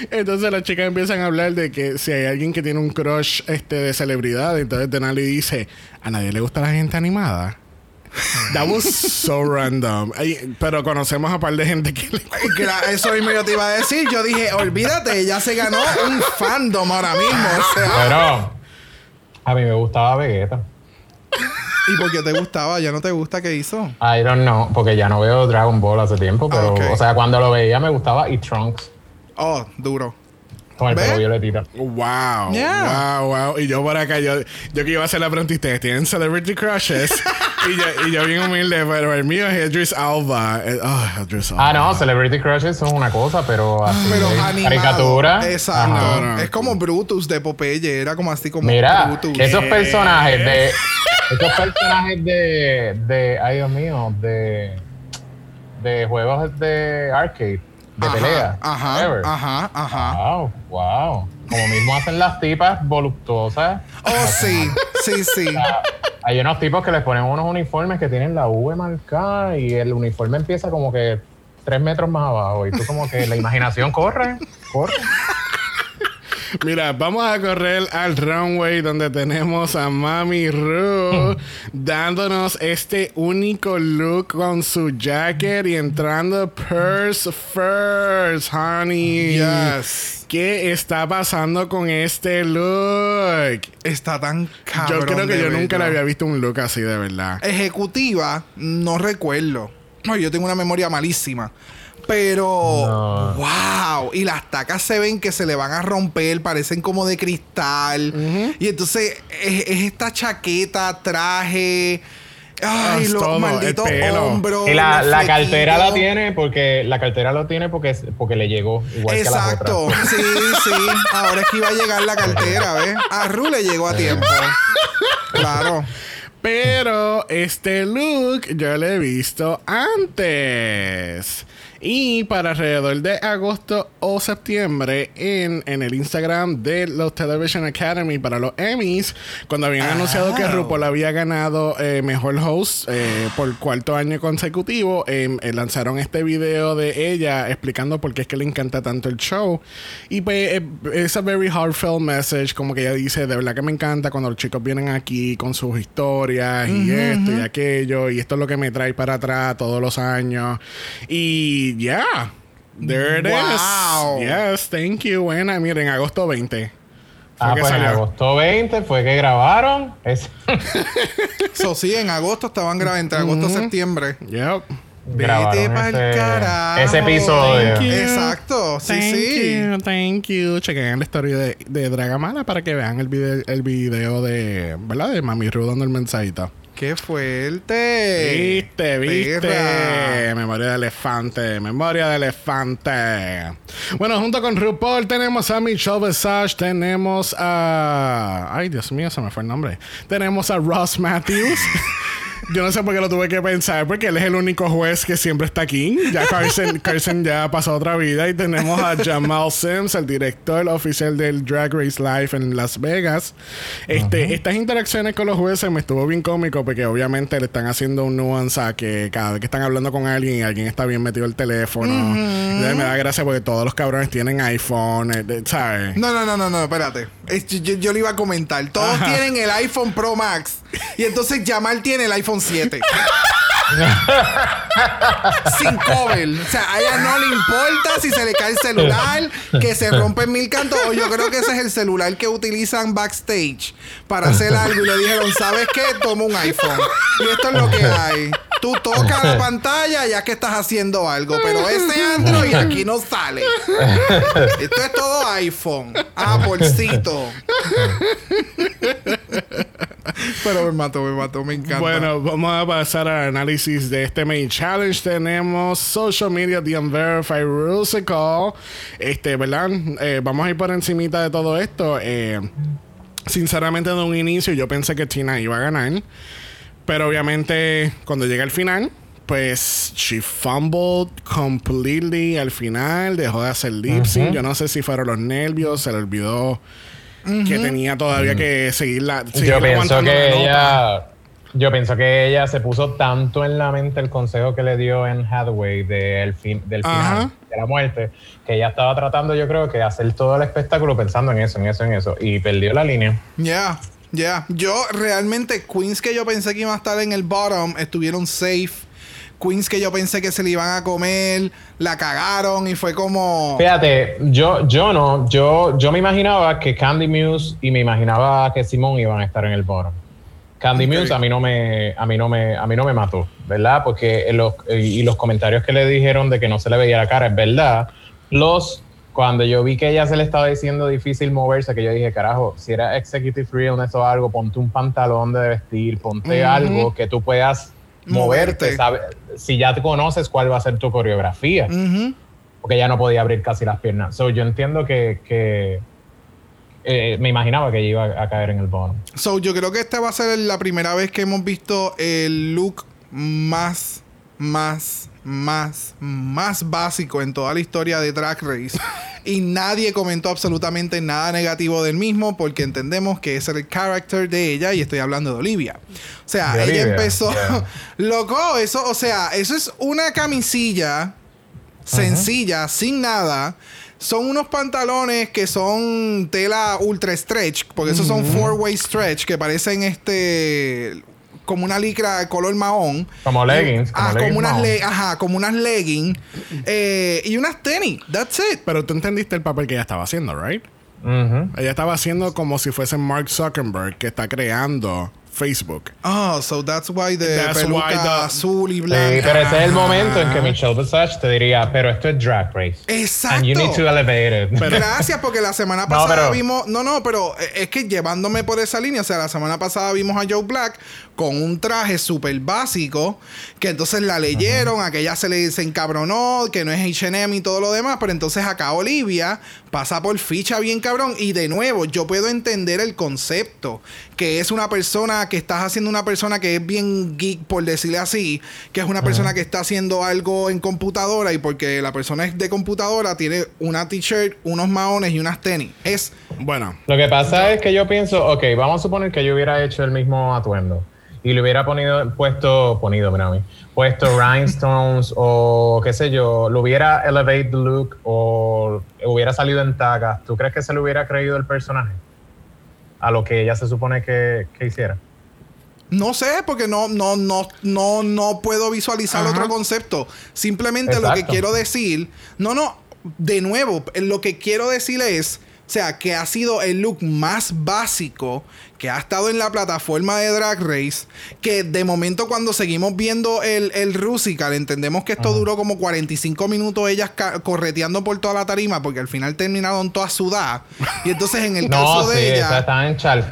Entonces las chicas empiezan a hablar de que si hay alguien que tiene un crush este, de celebridad, entonces Denali dice, a nadie le gusta la gente animada. That was so random. Ay, pero conocemos a un par de gente que le Eso mismo yo te iba a decir. Yo dije, olvídate, ella se ganó un fandom ahora mismo. O sea, Pero a mí me gustaba Vegeta. ¿y por qué te gustaba? ¿Ya no te gusta qué hizo? I don't know, porque ya no veo Dragon Ball hace tiempo, pero, Ah, o sea, cuando lo veía me gustaba y Trunks Oh, duro. con el pelo violetita. Wow, Yeah. wow, wow. Y yo por acá, yo, yo que iba a hacer la pregunta, ¿ustedes tienen celebrity crushes? y, yo, y yo bien humilde, pero el mío es Idris Alba. Eh, Oh, Idris Alba. Ah, no, Celebrity Crushes son una cosa, pero así. Pero animado. Caricatura. Exacto. No. Es como Brutus de Popeye. Era como así como Mira, Brutus. esos personajes de. Esos personajes de. de ay, Dios mío, de. de juegos de arcade, de Ajá, pelea. Ajá, whatever. ajá, ajá. Wow, wow. Como mismo hacen las tipas voluptuosas. Oh, sí, sí, sí. Hay unos tipos que les ponen unos uniformes que tienen la V marcada y el uniforme empieza como que tres metros más abajo. Y tú como que la imaginación corre, corre. Mira, vamos a correr al runway donde tenemos a Mami Ru dándonos este único look con su jacket y entrando purse first, honey. Yes. ¿Qué está pasando con este look? Está tan cabrón. yo creo que yo nunca le había visto un look así de verdad. Ejecutiva, no recuerdo. Ay, Yo tengo una memoria malísima. Pero, No. wow. Y las tacas se ven que se le van a romper, parecen como de cristal. Y entonces es, es esta chaqueta, traje. Ay, Es los todo, el malditos pelo. hombros. Y la, cartera la tiene porque la cartera lo tiene porque, porque le llegó igual Exacto, que las otras. sí, sí. Ahora es que iba a llegar la cartera, ¿ves? A Ru le llegó a tiempo. Claro. Pero este look yo lo he visto antes. Y para alrededor de agosto o septiembre en, en el Instagram de los Television Academy para los Emmys, cuando habían Ah. anunciado que RuPaul había ganado eh, Mejor Host eh, por cuarto año consecutivo, eh, eh, lanzaron este video de ella explicando por qué es que le encanta tanto el show. Y pues eh, es a very heartfelt message, como que ella dice, de verdad que me encanta cuando los chicos vienen aquí con sus historias y esto y aquello, y esto es lo que me trae para atrás todos los años. Y ya. There it Wow. is. Yes, thank you. Buena, miren, agosto 20. Fue Ah, pues en salió. agosto 20 fue que grabaron. Es- Eso sí, en agosto estaban grabando, entre agosto y septiembre. Yep. Vete grabaron pa'l ese- carajo. ese episodio. Exacto, sí, thank sí. You, thank you. Chequen la historia de, de Dragamala para que vean el video, el video de, ¿verdad? De Mami Ru dando el mensajito. ¡Qué fuerte! Viste, viste. Perra. Memoria de elefante, memoria de elefante. Bueno, junto con RuPaul tenemos a Michelle Visage, tenemos a. Ay, Dios mío, se me fue el nombre. Tenemos a Ross Matthews. Yo no sé por qué lo tuve que pensar, porque él es el único juez que siempre está aquí. Ya Carson, Carson ya pasó otra vida. Y tenemos a Jamal Sims, el director oficial del Drag Race Live en Las Vegas. Este, Estas interacciones con los jueces me estuvo bien cómico, porque obviamente le están haciendo un nuance a que cada vez que están hablando con alguien y alguien está bien metido el teléfono. Me da gracia porque todos los cabrones tienen iPhone, eh, ¿sabes? No, no, no, no, no, espérate. Es- yo, yo le iba a comentar. Todos Ajá. tienen el iPhone Pro Max. Y entonces Jamal tiene el iPhone 7. Sin cover. O sea, a ella no le importa si se le cae el celular, que se rompe en mil cantos. Yo creo que ese es el celular que utilizan backstage para hacer algo. Y le dijeron, ¿sabes qué? Toma un iPhone. Y esto es lo que hay. Tú tocas la pantalla ya que estás haciendo algo. Pero ese Android aquí no sale. Esto es todo iPhone. Applecito. Pero me mató, me mató, me encanta. Bueno, vamos a pasar al análisis de este main challenge. Tenemos Social Media The Unverified Rusical. Este, ¿verdad? Eh, vamos a ir por encimita de todo esto. Eh, sinceramente, de un inicio yo pensé que Tina iba a ganar. Pero obviamente, cuando llega al final, pues she fumbled completely al final. Dejó de hacer lip sync. Yo no sé si fueron los nervios, se le olvidó que tenía todavía que seguir la. seguir yo pienso que ella. Yo pienso que ella se puso tanto en la mente el consejo que le dio en Hathaway del fin, del final de la muerte, que ella estaba tratando, yo creo, que hacer todo el espectáculo pensando en eso, en eso, en eso, y perdió la línea. Ya, ya. Yo realmente, Queens que yo pensé que iban a estar en el bottom, estuvieron safe. Queens que yo pensé que se le iban a comer, la cagaron y fue como. Fíjate, yo, yo no, yo, yo me imaginaba que Candy Muse y me imaginaba que Simón iban a estar en el bottom. Candy Ok. Muse a mí no me, a mí no me, a mí no me mató, ¿verdad? Porque los, y los comentarios que le dijeron de que no se le veía la cara es verdad. Los cuando yo vi que ella se le estaba diciendo difícil moverse, que yo dije, carajo, si era executive realness o algo, ponte un pantalón de vestir, ponte algo que tú puedas moverte, sabe- si ya te conoces cuál va a ser tu coreografía porque ya no podía abrir casi las piernas. So, yo entiendo que, que eh, me imaginaba que iba a caer en el bottom. So, yo creo que esta va a ser la primera vez que hemos visto el look más, más, más, más básico en toda la historia de Drag Race. y nadie comentó absolutamente nada negativo del mismo porque entendemos que ese era el character de ella y estoy hablando de Olivia. O sea, De ella Olivia, empezó... yeah. Loco, eso, o sea, eso es una camisilla sencilla, sin nada, son unos pantalones que son tela ultra stretch, porque esos son four way stretch que parecen este como una licra de color mahón. Como leggings. ah, como unas, ajá, como unas leggings. Eh, y unas tenis. That's it. Pero tú entendiste el papel que ella estaba haciendo, ¿right? Ella estaba haciendo como si fuese Mark Zuckerberg que está creando Facebook. Oh, so that's why the peluca azul y blanca. Sí, pero ese es el momento en que Michelle Visage te diría, pero esto es Drag Race. Exacto. And you need to elevate it. Gracias, porque la semana pasada vimos... No, no, pero es que llevándome por esa línea, o sea, la semana pasada vimos a Joe Black con un traje súper básico, que entonces la leyeron, aquella se le se encabronó, que no es H&M y todo lo demás, pero entonces acá Olivia pasa por ficha bien cabrón y de nuevo yo puedo entender el concepto, que es una persona que estás haciendo una persona que es bien geek, por decirle así, que es una persona que está haciendo algo en computadora y porque la persona es de computadora, tiene una t-shirt, unos maones y unas tenis. Es... Bueno. Lo que pasa es que yo pienso, ok, vamos a suponer que yo hubiera hecho el mismo atuendo y le hubiera ponido, puesto, ponido, mira mí, puesto rhinestones o qué sé yo, lo hubiera elevate the look o hubiera salido en tagas, ¿tú crees que se le hubiera creído el personaje? A lo que ella se supone que, que hiciera. No sé, porque no, no, no, no, no puedo visualizar otro concepto. Simplemente lo que quiero decir, no, no, de nuevo, lo que quiero decir es, o sea, que ha sido el look más básico que ha estado en la plataforma de Drag Race, que de momento cuando seguimos viendo el, el Rusical, entendemos que esto duró como 45 minutos ellas correteando por toda la tarima, porque al final terminaron todas sudadas. Y entonces en el caso de ella...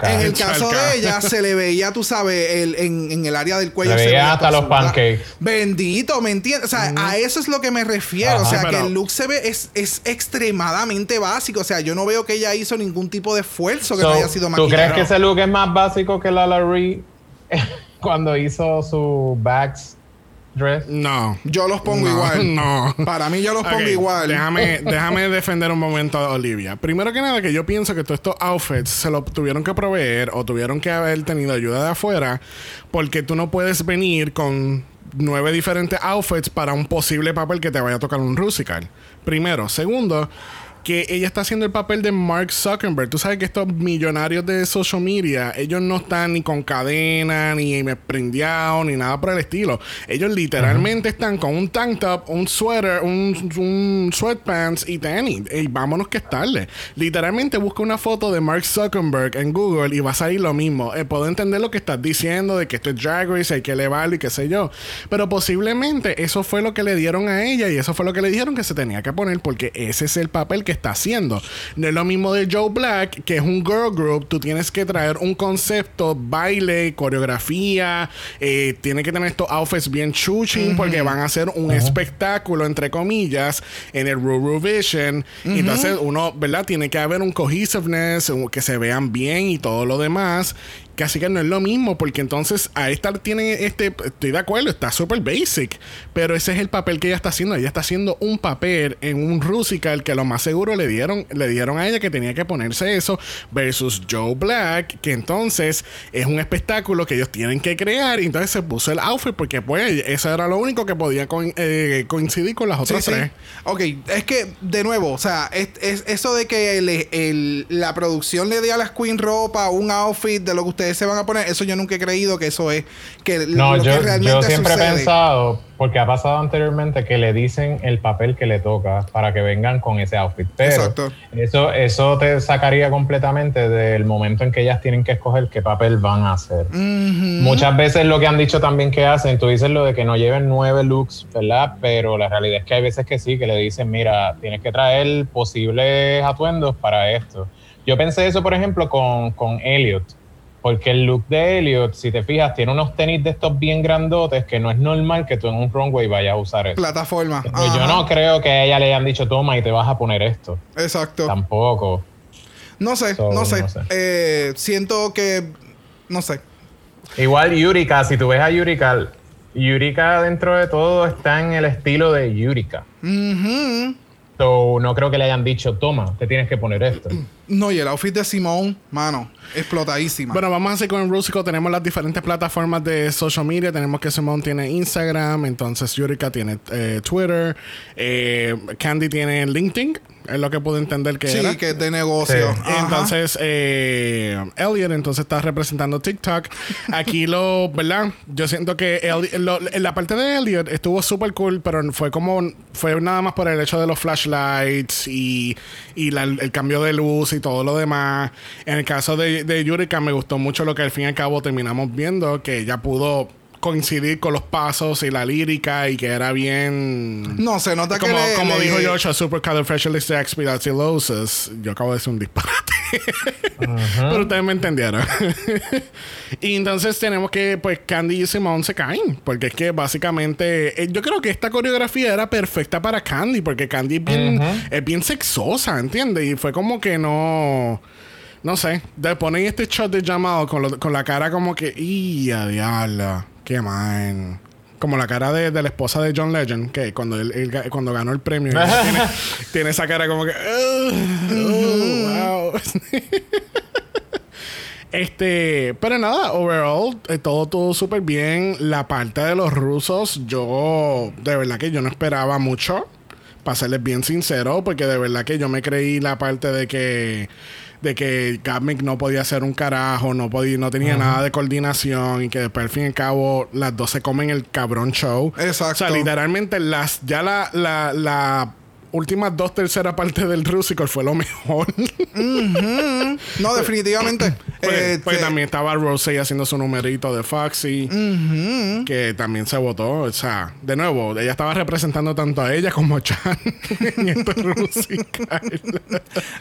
en el caso de ella se le veía, tú sabes, el, en, el área del cuello. Se, veía hasta los pancakes. Bendito, ¿me entiendes? O sea, a eso es lo que me refiero. o sea, que el look se ve, es, es extremadamente básico. O sea, yo no veo que ella hizo ningún tipo de esfuerzo que no haya sido maquillado. ¿Tú crees que ese look es más básico que la Larry cuando hizo su bags dress? No. Yo los pongo igual. No. Para mí yo los pongo igual. Déjame, déjame defender un momento a Olivia. Primero que nada, que yo pienso que todos estos outfits se lo tuvieron que proveer o tuvieron que haber tenido ayuda de afuera porque tú no puedes venir con nueve diferentes outfits para un posible papel que te vaya a tocar un Rusical. Primero. Segundo, que ella está haciendo el papel de Mark Zuckerberg. Tú sabes que estos millonarios de social media, ellos no están ni con cadena, ni prendeado, ni nada por el estilo. Ellos literalmente están con un tank top, un sweater, un, sweatpants y tenis. Y vámonos que es tarde. Literalmente busca una foto de Mark Zuckerberg en Google y va a salir lo mismo. Eh, puedo entender lo que estás diciendo de que esto es Drag Race, hay que elevarlo y qué sé yo. Pero posiblemente eso fue lo que le dieron a ella y eso fue lo que le dijeron que se tenía que poner porque ese es el papel que está haciendo. No es lo mismo de Joe Black, que es un girl group. Tú tienes que traer un concepto, baile, coreografía. Eh, tiene que tener estos outfits bien chuching porque van a hacer un espectáculo, entre comillas, en el Ruru Vision. Entonces, uno, ¿verdad? Tiene que haber un cohesiveness, que se vean bien y todo lo demás. Casi que no es lo mismo, porque entonces a esta tiene este. Estoy de acuerdo, está súper basic. Pero ese es el papel que ella está haciendo. Ella está haciendo un papel en un Rusical que lo más seguro le dieron, le dieron a ella que tenía que ponerse eso. Versus Joe Black, que entonces es un espectáculo que ellos tienen que crear. Y entonces se puso el outfit porque, pues, eso era lo único que podía eh, coincidir con las otras tres. Ok, es que, de nuevo, o sea, es, eso de que la producción le dé a las Queen ropa, un outfit de lo que ustedes se van a poner, eso yo nunca he creído que eso es. Que no, yo, yo siempre he pensado, porque ha pasado anteriormente, que le dicen el papel que le toca para que vengan con ese outfit. Pero eso, eso te sacaría completamente del momento en que ellas tienen que escoger qué papel van a hacer. Muchas veces lo que han dicho también que hacen, tú dices lo de que no lleven nueve looks, ¿verdad? Pero la realidad es que hay veces que sí, que le dicen, mira, tienes que traer posibles atuendos para esto. Yo pensé eso, por ejemplo, con, con Elliot porque el look de Elliot, si te fijas, tiene unos tenis de estos bien grandotes que no es normal que tú en un runway vayas a usar eso. Plataforma. Pues yo no creo que a ella le hayan dicho, toma y te vas a poner esto. Exacto. Tampoco. No sé, no sé. Eh, siento que. No sé. Igual Yurika, si tú ves a Yurika, Yurika dentro de todo está en el estilo de Yurika. no creo que le hayan dicho, toma, te tienes que poner esto. No, y el outfit de Simone, mano, explotadísima. Bueno, vamos a hacer con Rusico. Tenemos las diferentes plataformas de social media. Tenemos que Simone tiene Instagram, entonces Yurika tiene eh, Twitter, eh, Candy tiene LinkedIn. Es lo que pude entender que Sí, era. que es de negocio. Sí. Entonces, eh, Elliot entonces está representando TikTok. Aquí lo, ¿verdad? Yo siento que Elliot- lo- en la parte de Elliot estuvo súper cool, pero fue como, fue nada más por el hecho de los flashlights y, y la- el cambio de luz y todo lo demás. En el caso de, de Yurika me gustó mucho lo que al fin y al cabo terminamos viendo, que ella pudo coincidir con los pasos y la lírica y que era bien... No, se nota Como, que le- como le- dijo Joshua, supercalifragilisticexpialidocious. Yo acabo de decir un disparate. Pero ustedes me entendieron. y entonces tenemos que, pues, Candy y Simone se caen. Porque es que básicamente, eh, yo creo que esta coreografía era perfecta para Candy. Porque Candy es bien, es bien sexosa, ¿entiendes? Y fue como que no. No sé. De poner este shot de llamado con, lo- con la cara como que. ¡Y a diablo! ¡Qué mal! Como la cara de, de la esposa de John Legend, que cuando él, cuando ganó el premio, tiene, tiene esa cara como que. "Ugh, oh, wow. Este, pero nada, overall, eh, todo todo súper bien. La parte de los rusos, yo de verdad que yo no esperaba mucho, para serles bien sincero, porque de verdad que yo me creí la parte de que de que Gatmick no podía hacer un carajo, no podía, no tenía nada de coordinación y que después al fin y al cabo las dos se comen el cabrón show. Exacto. O sea, literalmente las ya la la, la últimas dos terceras partes del Rusical fue lo mejor. No, definitivamente. Pues, Eh, pues te- también estaba Rosé haciendo su numerito de Foxy, que también se votó. O sea, de nuevo, ella estaba representando tanto a ella como a Chan en este musical.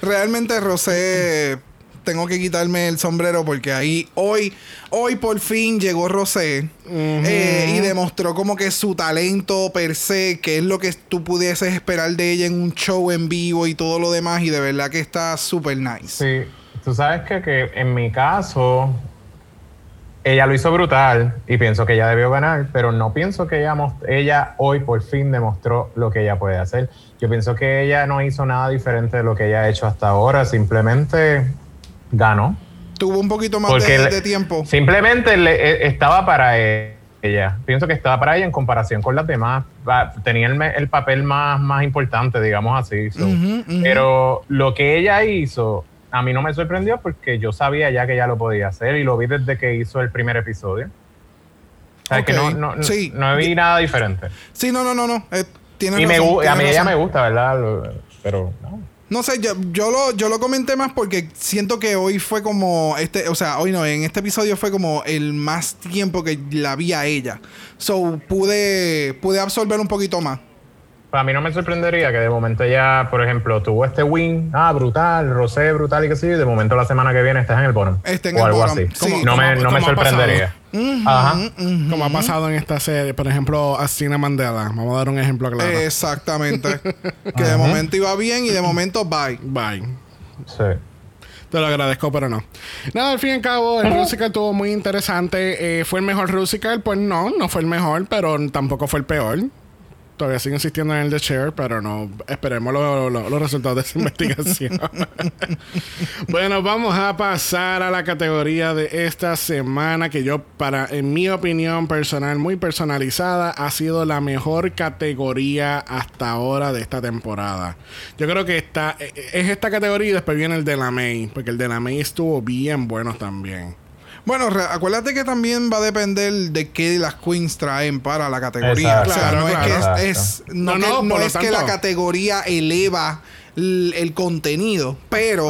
Realmente, Rosé, tengo que quitarme el sombrero porque ahí hoy, hoy por fin llegó Rosé eh, y demostró como que su talento per se, que es lo que tú pudieses esperar de ella en un show en vivo y todo lo demás. Y de verdad que está súper nice. Sí, tú sabes que, que en mi caso, ella lo hizo brutal y pienso que ella debió ganar, pero no pienso que ella, ella hoy por fin demostró lo que ella puede hacer. Yo pienso que ella no hizo nada diferente de lo que ella ha hecho hasta ahora, simplemente ganó. Tuvo un poquito más de, tiempo. Simplemente le- eh, estaba para ella. Pienso que estaba para ella en comparación con las demás. Tenía el, papel más, más importante, digamos así. so. Pero lo que ella hizo, a mí no me sorprendió porque yo sabía ya que ella lo podía hacer y lo vi desde que hizo el primer episodio. O sea, que no, no, sí. no vi nada diferente. Sí, no, no, no, no. Eh, tienes Y me, gu- a mí ella me gusta, ¿verdad? Pero no. No sé, yo, yo, lo, yo lo comenté más porque siento que hoy fue como, este, o sea, hoy no, en este episodio fue como el más tiempo que la vi a ella. So, pude, pude absorber un poquito más. Pues a mí no me sorprendería que de momento ella, por ejemplo, tuvo este win, ah, brutal, Rosé, brutal y que sí, y de momento la semana que viene estás en el bottom. En o el algo bottom, así. sí. no me, no me como Ajá. Como ha pasado en esta serie, por ejemplo, a Cine Mandela. Vamos a dar un ejemplo claro. Exactamente. que de momento iba bien y de momento bye. Bye. Sí. Te lo agradezco, pero no. Nada, al fin y al cabo, el Rusical estuvo muy interesante. Eh, ¿Fue el mejor Rusical? Pues no, no fue el mejor, pero tampoco fue el peor. Todavía sigo insistiendo en el de Cher, pero no. Esperemos lo- lo- los resultados de esa investigación. bueno, vamos a pasar a la categoría de esta semana que yo, para, en mi opinión personal, muy personalizada, ha sido la mejor categoría hasta ahora de esta temporada. Yo creo que esta, eh, es esta categoría y después viene el de la May, porque el de la May estuvo bien bueno también. Bueno, re- acuérdate que también va a depender de qué las queens traen para la categoría. Exacto. o sea, Claro, no claro. es que es, es- no, No, que, no, es que la categoría eleva el contenido, pero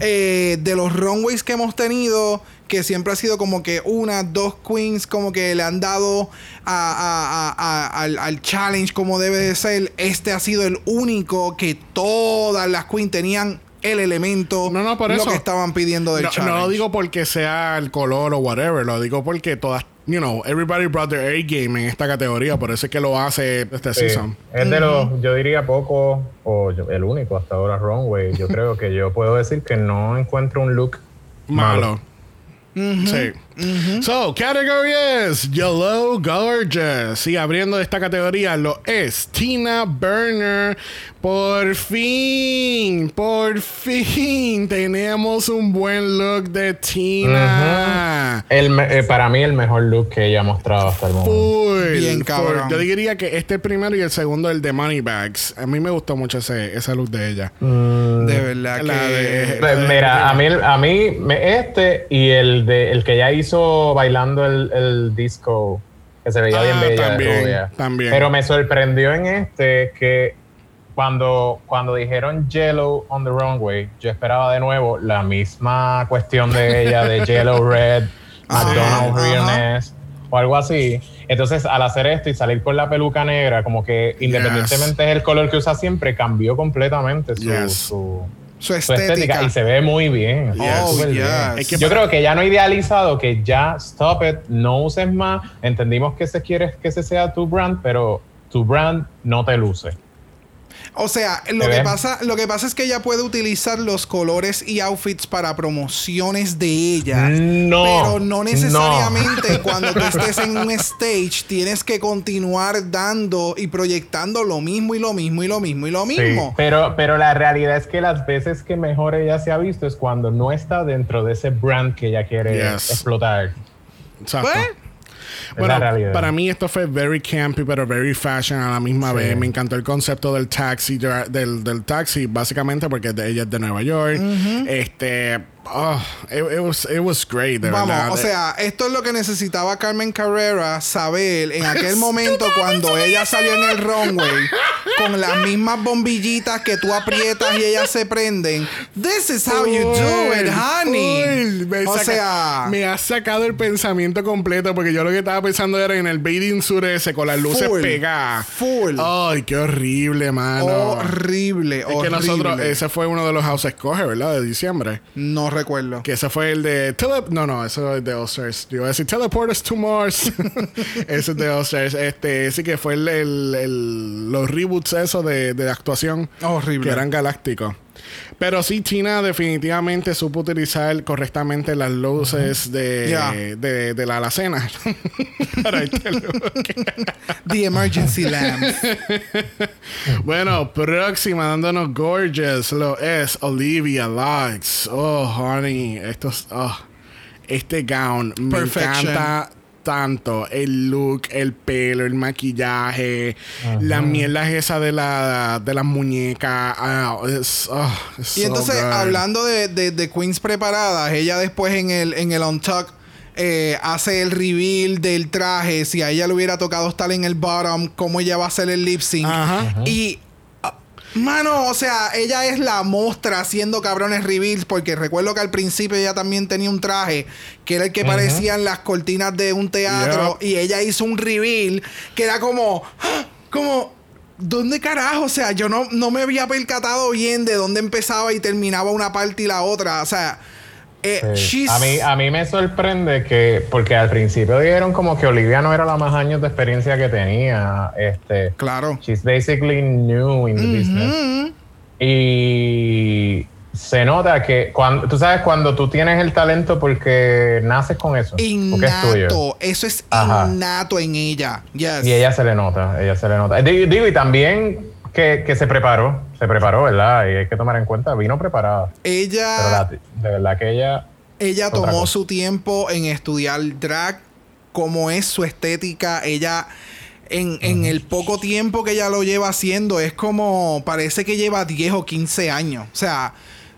eh, de los runways que hemos tenido, que siempre ha sido como que una, dos queens como que le han dado a- a- a- a- al, al challenge como debe de ser, este ha sido el único que todas las queens tenían el elemento, No, no, por lo eso. que estaban pidiendo del No, challenge. no lo digo porque sea el color o whatever, lo digo porque todas, you know, everybody brought their A game en esta categoría, por eso es que lo hace este Sí. season. Es de los, yo diría poco, o yo- el único hasta ahora runway. Yo creo que yo puedo decir que no encuentro un look Malo. Sí. So, category es Yellow Gorgeous. Y abriendo esta categoría lo es Tina Burner. Por fin, por fin tenemos un buen look de Tina. El me- eh, para mí el mejor look que ella ha mostrado hasta el momento. Full, Bien full. cabrón. Yo diría que este primero y el segundo, el de Moneybags. A mí me gustó mucho ese, ese look de ella. De verdad La que. de- Pues mira, a mí, a mí me- este y el de el que ya hizo bailando el, el disco que se veía Ah, bien bella también, rubia. también. Pero me sorprendió en este que cuando, cuando dijeron Yellow on the Runway, yo esperaba de nuevo la misma cuestión de ella de Yellow Red, McDonald's. Realness o algo así. Entonces, al hacer esto y salir con la peluca negra, como que independientemente es el color que usa siempre, cambió completamente su, Yes. su, Su su estética y se ve muy bien. Oh, bien. Yo creo que ya no he idealizado que ya stop it, no uses más. Entendimos que se quiere que ese sea tu brand, pero tu brand no te luce. O sea, lo ¿Se que, pasa, lo que pasa es que ella puede utilizar los colores y outfits para promociones de ella. No, Pero no necesariamente cuando tú estés en un stage tienes que continuar dando y proyectando lo mismo y lo mismo y lo mismo y lo Sí, mismo. pero, pero la realidad es que las veces que mejor ella se ha visto es cuando no está dentro de ese brand que ella quiere Yes. explotar. Exacto. Pues, Es Bueno, para mí esto fue very campy, pero very fashion a la misma Sí. vez. Me encantó el concepto del taxi, del, del taxi, básicamente porque ella es de Nueva York. Este, oh, it, it was, it was great, de Vamos, verdad. o sea, esto es lo que necesitaba Carmen Carrera saber en aquel momento cuando ella salió en el runway con las mismas bombillitas que tú aprietas y ellas se prenden. This is how you do it, honey. O saca- sea, me ha sacado el pensamiento completo porque yo lo que estaba pensando era en el bathing suit ese con las luces Full, pegadas. full. Ay, qué horrible, mano. horrible, Es horrible. que nosotros, ese fue uno de los house escoge, ¿verdad? De diciembre. No recuerdo. Que ese fue el de tele No, no, eso es de All-Stars. Yo iba a decir Teleport us to Mars. ese es de All-Stars. Este, sí que fue el, el- el- los reboots eso de, de actuación. Horrible. Que eran galácticos. Pero sí, Tina definitivamente supo utilizar correctamente las luces de, de, de la alacena. Para este look. The emergency lamps. Bueno, próxima dándonos gorgeous lo es Olivia Lux. Oh, honey, estos, oh, este gown me encanta tanto. El look, el pelo, el maquillaje, la mierda esa de la de las muñecas. Ah, oh, it's Y so entonces, good. hablando de, de- de queens preparadas, ella después en el, en el on Talk, eh, hace el reveal del traje. Si a ella le hubiera tocado estar en el bottom, cómo ella va a hacer el lip sync. Ajá. Y. Mano, o sea, ella es la mostra haciendo cabrones reveals porque recuerdo que al principio ella también tenía un traje que era el que parecían las cortinas de un teatro Yep. y ella hizo un reveal que era como ¡ah! como ¿Dónde carajo? O sea, yo no, no me había percatado bien de dónde empezaba y terminaba una parte y la otra. O sea, eh, Sí. A mí, a mí me sorprende que, porque al principio dijeron como que Olivia no era la más años de experiencia que tenía. Este, Claro. She's basically new in the business. Y se nota que cuando tú sabes cuando tú tienes el talento porque naces con eso, porque es tuyo. innato. Eso es Ajá. innato en ella. Yes. Y ella se le nota, ella se le nota. Digo, digo, y también que, que se preparó, se preparó, ¿verdad? Y hay que tomar en cuenta, vino preparada. Pero Ella, la- de verdad que ella ella tomó su tiempo en estudiar drag, cómo es su estética. Ella, en, en el poco tiempo que ella lo lleva haciendo, es como, parece que lleva 10 o 15 años. O sea,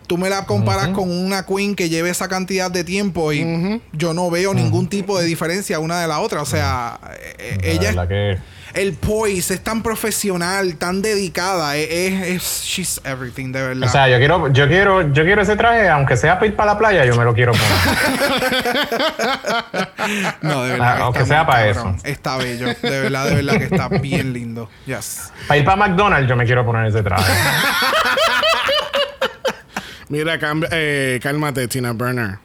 tú me la comparas con una queen que lleve esa cantidad de tiempo y yo no veo ningún tipo de diferencia una de la otra. O sea, eh, de ella, verdad que el poise es tan profesional, tan dedicada. Es, es, es- she's everything, de verdad. o sea, yo quiero, yo quiero, yo quiero ese traje, aunque sea para ir para la playa, yo me lo quiero poner. No, de verdad. Ah, que aunque sea muy pa' cabrón. eso. Está bello. De verdad, de verdad que está bien lindo. Yes. para ir para McDonald's, yo me quiero poner ese traje. Mira, eh, cálmate, Tina Burner.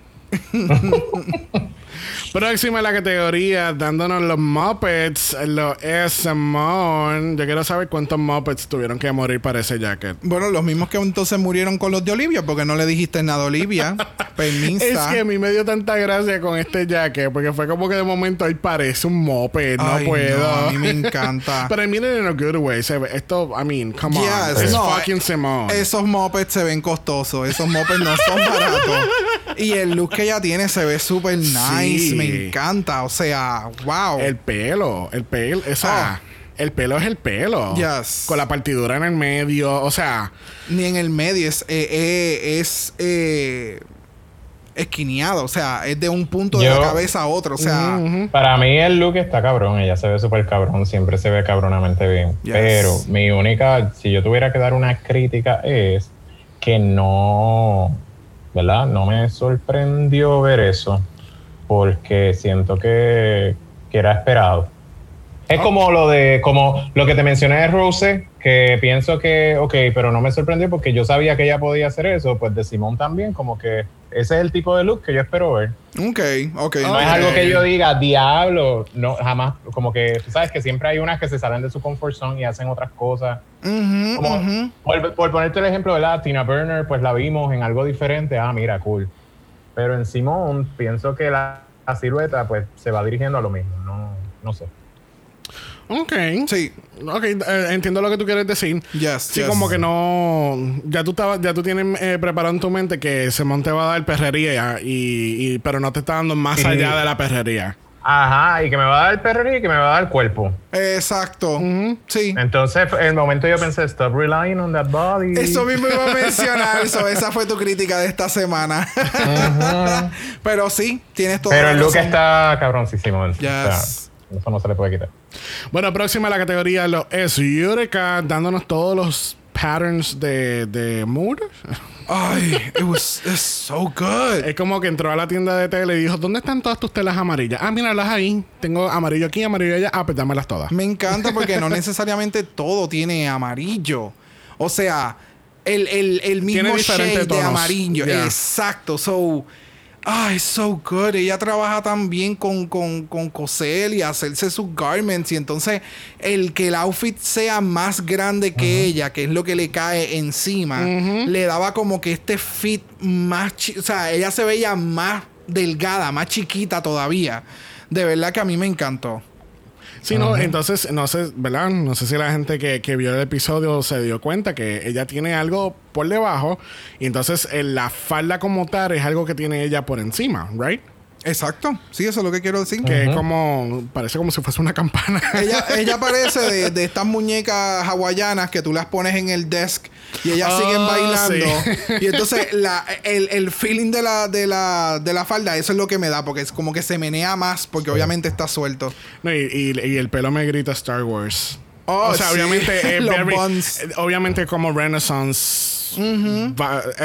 Próxima a la categoría, dándonos los Muppets, los es Simone. Yo quiero saber cuántos Muppets tuvieron que morir para ese jacket. Bueno, los mismos que entonces murieron con los de Olivia, porque no le dijiste nada a Olivia. Permisa. Es que a mí me dio tanta gracia con este jacket, porque fue como que de momento ahí parece un Muppet, no Ay, puedo. no, a mí me encanta. Pero miren en a good way. se ve- esto, I mean, come Yes, on. It's no, fucking Simone. Esos mopeds se ven costosos. Esos mopeds no son baratos. Y el look que ella tiene se ve súper nice. Sí. Me encanta. O sea, wow. El pelo, el pelo, o sea, el pelo es el pelo. Oh. Yes. Con la partidura en el medio, o sea, Ni en el medio. Es, eh, eh, es eh, esquineado. O sea, es de un punto de la cabeza a otro. O sea, Para mí el look está cabrón, ella se ve súper cabrón, siempre se ve cabronamente bien. Yes. Pero mi única, si yo tuviera que dar una crítica es que no, ¿verdad? No me sorprendió ver eso porque siento que, que era esperado. Es como lo de, como lo que te mencioné de Rose, que pienso que, ok, pero no me sorprendió porque yo sabía que ella podía hacer eso, pues de Simón también, como que ese es el tipo de look que yo espero ver. ok, ok. No es algo que yo diga, diablo, no, jamás, como que, tú sabes que siempre hay unas que se salen de su comfort zone y hacen otras cosas. Como, por, por ponerte el ejemplo de la Tina Burner, pues la vimos en algo diferente, ah, mira, cool. Pero en Simón, pienso que la, la silueta, pues, se va dirigiendo a lo mismo, no, no sé. Ok. Sí. Ok, eh, entiendo lo que tú quieres decir. Yes, Sí, yes. como que no. Ya tú, estabas- ya tú tienes eh, preparado en tu mente que Simón te va a dar perrería, y, y- pero no te está dando más Sí. allá de la perrería. Ajá, y que me va a dar perrería y que me va a dar cuerpo. Exacto. Sí. Entonces, en el momento yo pensé, stop relying on that body. Eso mismo iba a mencionar. eso, esa fue tu crítica de esta semana. Pero sí, tienes toda Pero el look está cabroncísimo. O sea, eso no se le puede quitar. Bueno, próxima a la categoría lo es Eureka, dándonos todos los patterns de, de mood. Ay, it was it's so good. Es como que entró a la tienda de tele y dijo, ¿dónde están todas tus telas amarillas? Ah, míralas ahí. Tengo amarillo aquí, amarillo allá. Ah, pues dámelas todas. Me encanta porque no necesariamente todo tiene amarillo. O sea, el, el, el mismo shade de amarillo. Yeah. Exacto. So, ay, so good. Ella trabaja tan bien con, con, con coser y hacerse sus garments. Y entonces, el que el outfit sea más grande que ella, que es lo que le cae encima, le daba como que este fit más. O sea, ella se veía más delgada, más chiquita todavía. De verdad que a mí me encantó. Sí, no, entonces, no sé, ¿verdad? No sé si la gente que, que vio el episodio se dio cuenta que ella tiene algo por debajo y entonces eh, la falda como tal es algo que tiene ella por encima, ¿right? Exacto, sí, eso es lo que quiero decir. Que es como, parece como si fuese una campana. Ella, ella parece de, de estas muñecas hawaianas que tú las pones en el desk y ellas Oh, siguen bailando. sí. Y entonces la, el, el feeling de la, de, la, de la falda, eso es lo que me da, porque es como que se menea más, porque obviamente está suelto. No, y, y- y el pelo me grita Star Wars. Oh, o sea, sí. obviamente es Los very- buns. eh, obviamente como Renaissance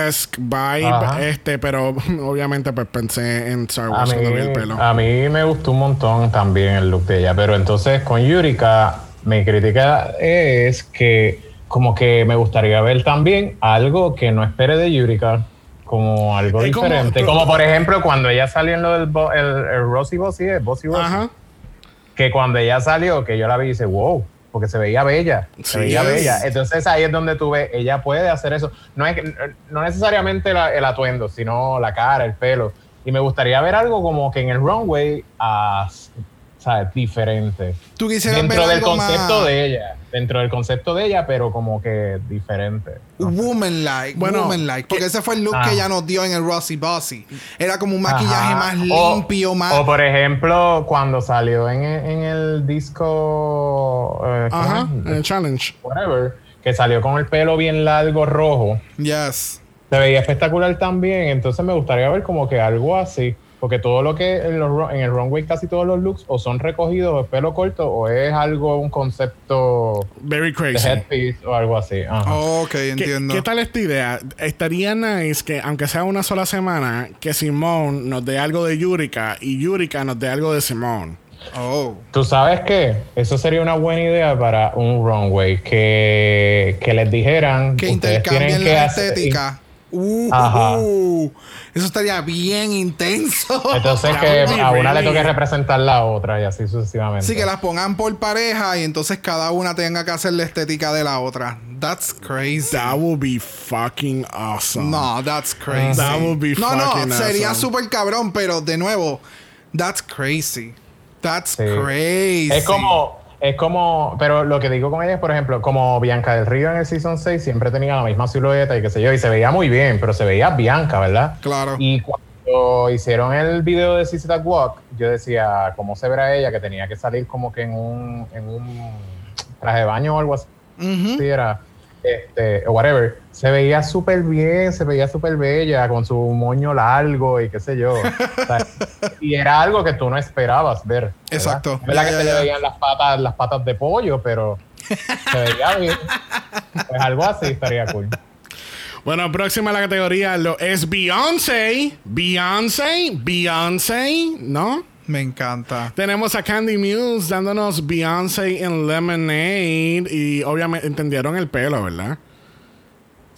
esque vibe, Ajá. este, pero obviamente pues pensé en Star A Wars cuando vi el mí, pelo. a mí me gustó un montón también el look de ella, pero entonces con Yurika, mi crítica es que como que me gustaría ver también algo que no espere de Yurika, como algo Es diferente. Como, por ejemplo cuando ella salió en lo del bo- el, el Rosy Bossy, el Bossy Bossy, Ajá. que cuando ella salió, que yo la vi y dice, wow, porque se veía bella, se veía bella. Entonces ahí es donde tú ves, ella puede hacer eso. No es no necesariamente la- el atuendo, sino la cara, el pelo. Y me gustaría ver algo como que en el runway, ¿sabes? Diferente. Tú quisieras Dentro ver del algo concepto más de ella. Dentro del concepto de ella, pero como que diferente. woman-like, Bueno, woman-like, porque ese fue el look Ah. que ella nos dio en el Rosy Bossy. Era como un maquillaje Ajá. más O- limpio, más... O por ejemplo, cuando salió en, el- en el disco. eh, ¿cómo Ajá, es? el challenge. whatever, que salió con el pelo bien largo rojo, Yes. se veía espectacular también, entonces me gustaría ver como que algo así, porque todo lo que en, los en el runway casi todos los looks o son recogidos o es pelo corto o es algo, un concepto Very de crazy. headpiece o algo así. Ajá. Ok, ¿Qué, entiendo. qué tal esta idea? Estaría nice que, aunque sea una sola semana, que Simone nos dé algo de Yurika y Yurika nos dé algo de Simone. Oh. Tú sabes qué, eso sería una buena idea para un runway, que, que les dijeran Que ustedes tienen intercambien que la hacer- Uh, Ajá. eso estaría bien intenso. Entonces que a una le toque representar la otra y así sucesivamente. Sí, que las pongan por pareja y entonces cada una tenga que hacer la estética de la otra. That's crazy. That would be fucking awesome. No, that's crazy. That would be no, no, fucking sería awesome. súper cabrón, pero de nuevo, that's crazy. That's Sí. crazy. Es como, es como, pero lo que digo con ella es, por ejemplo, como Bianca del Río en el Season 6 siempre tenía la misma silueta y qué sé yo, y se veía muy bien, pero se veía Bianca, ¿verdad? Claro. Y cuando hicieron el video de Sissy Walk, yo decía, ¿cómo se verá ella? Que tenía que salir como que en un, en un traje de baño o algo así. Sí, era, este, o whatever. Se veía súper bien, se veía súper bella, con su moño largo y qué sé yo. O sea, y era algo que tú no esperabas ver. ¿verdad? Exacto. Es verdad Ya, que se le veían las patas, las patas de pollo, pero se veía bien. Pues algo así estaría cool. Bueno, próxima a la categoría lo es Beyoncé. Beyoncé, Beyoncé, ¿no? Me encanta. Tenemos a Candy Muse dándonos Beyoncé en Lemonade. Y obviamente entendieron el pelo, ¿verdad?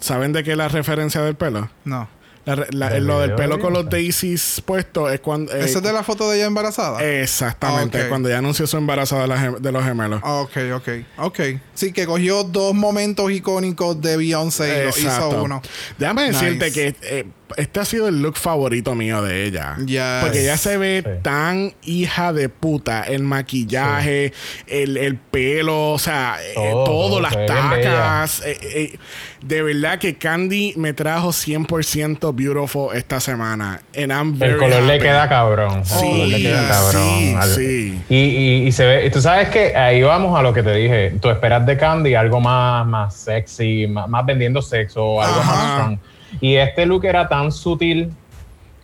¿Saben de qué es la referencia del pelo? No. La re- la- ¿Del lo del pelo de con los daisies puestos es cuando... eh, ¿Esa es de la foto de ella embarazada? Exactamente, cuando ella anunció su embarazo de, la de los gemelos. Ok, ok, ok. Sí, que cogió dos momentos icónicos de Beyoncé y lo hizo uno. Déjame decirte Nice. que eh, este ha sido el look favorito mío de ella. Yes. Porque ella se ve Sí. tan hija de puta. El maquillaje, el, el pelo, o sea, eh, Todo, las se tacas. eh, eh, de verdad que Candy me trajo 100% beautiful esta semana. And I'm very El color le queda cabrón. El Sí, color le queda cabrón. sí. Y, y, y se ve, y tú sabes que ahí vamos a lo que te dije. Tú esperas de Candy algo más, más sexy, más, más vendiendo sexo, algo Ajá. más strong. Y este look era tan sutil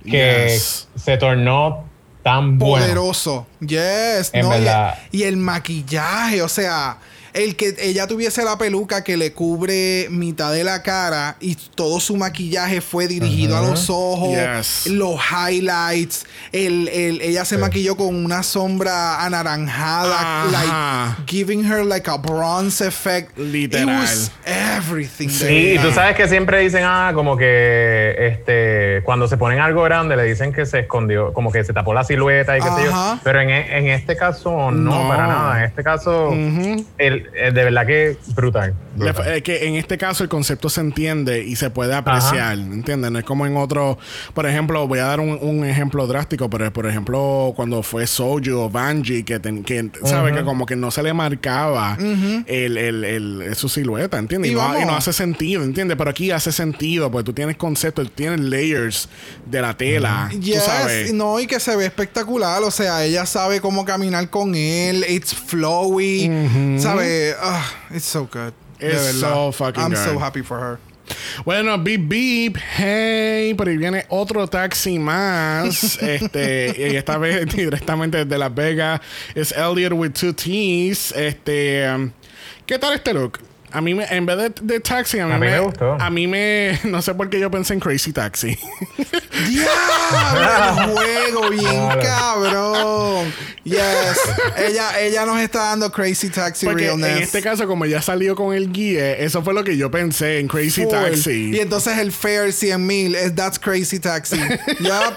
que Yes. se tornó tan bueno. Poderoso. Yes. En no, y- verdad. Y, el maquillaje, o sea, el que ella tuviese la peluca que le cubre mitad de la cara y todo su maquillaje fue dirigido a los ojos, Yes. los highlights, el, el- ella se Sí. maquilló con una sombra anaranjada, like giving her like a bronze effect. Literal. It was everything. Sí, y tú sabes que siempre dicen, ah, como que este, cuando se ponen algo grande le dicen que se escondió, como que se tapó la silueta y qué sé yo. Pero en, en este caso, no, No. para nada. En este caso, el de verdad que brutal. Le- brutal. eh, que en este caso el concepto se entiende y se puede apreciar, ¿entiendes? No es como en otro, por ejemplo, voy a dar un, un ejemplo drástico, pero por ejemplo, cuando fue Soju o Banji, que, ten- que sabe que como que no se le marcaba el, el- el- su silueta, ¿entiendes? Y Y, no, vamos. y no hace sentido, ¿entiendes? Pero aquí hace sentido, porque tú tienes conceptos, tienes layers de la tela, tú Yes, sabes. no, y que se ve espectacular. O sea, ella sabe cómo caminar con él. It's flowy. ¿Sabe? Ah, it's so good. It's so fucking I'm good. so happy for her. Bueno, beep beep, hey, pero ahí viene otro taxi más. este, y esta vez directamente desde Las Vegas. Es Elliot with two T's. Este, um, ¿qué tal este look? A mí, me, en vez de, de taxi, a mí, A mí me gustó. A mí me. No sé por qué yo pensé en Crazy Taxi. ¡Diablo! El juego, bien Claro. cabrón. Yes. ella, ella nos está dando crazy taxi Porque realness. en este caso, como ya salió con el guía, eso fue lo que yo pensé en Crazy Full. Taxi. Y entonces el fare 100 mil es That's Crazy Taxi. Yup.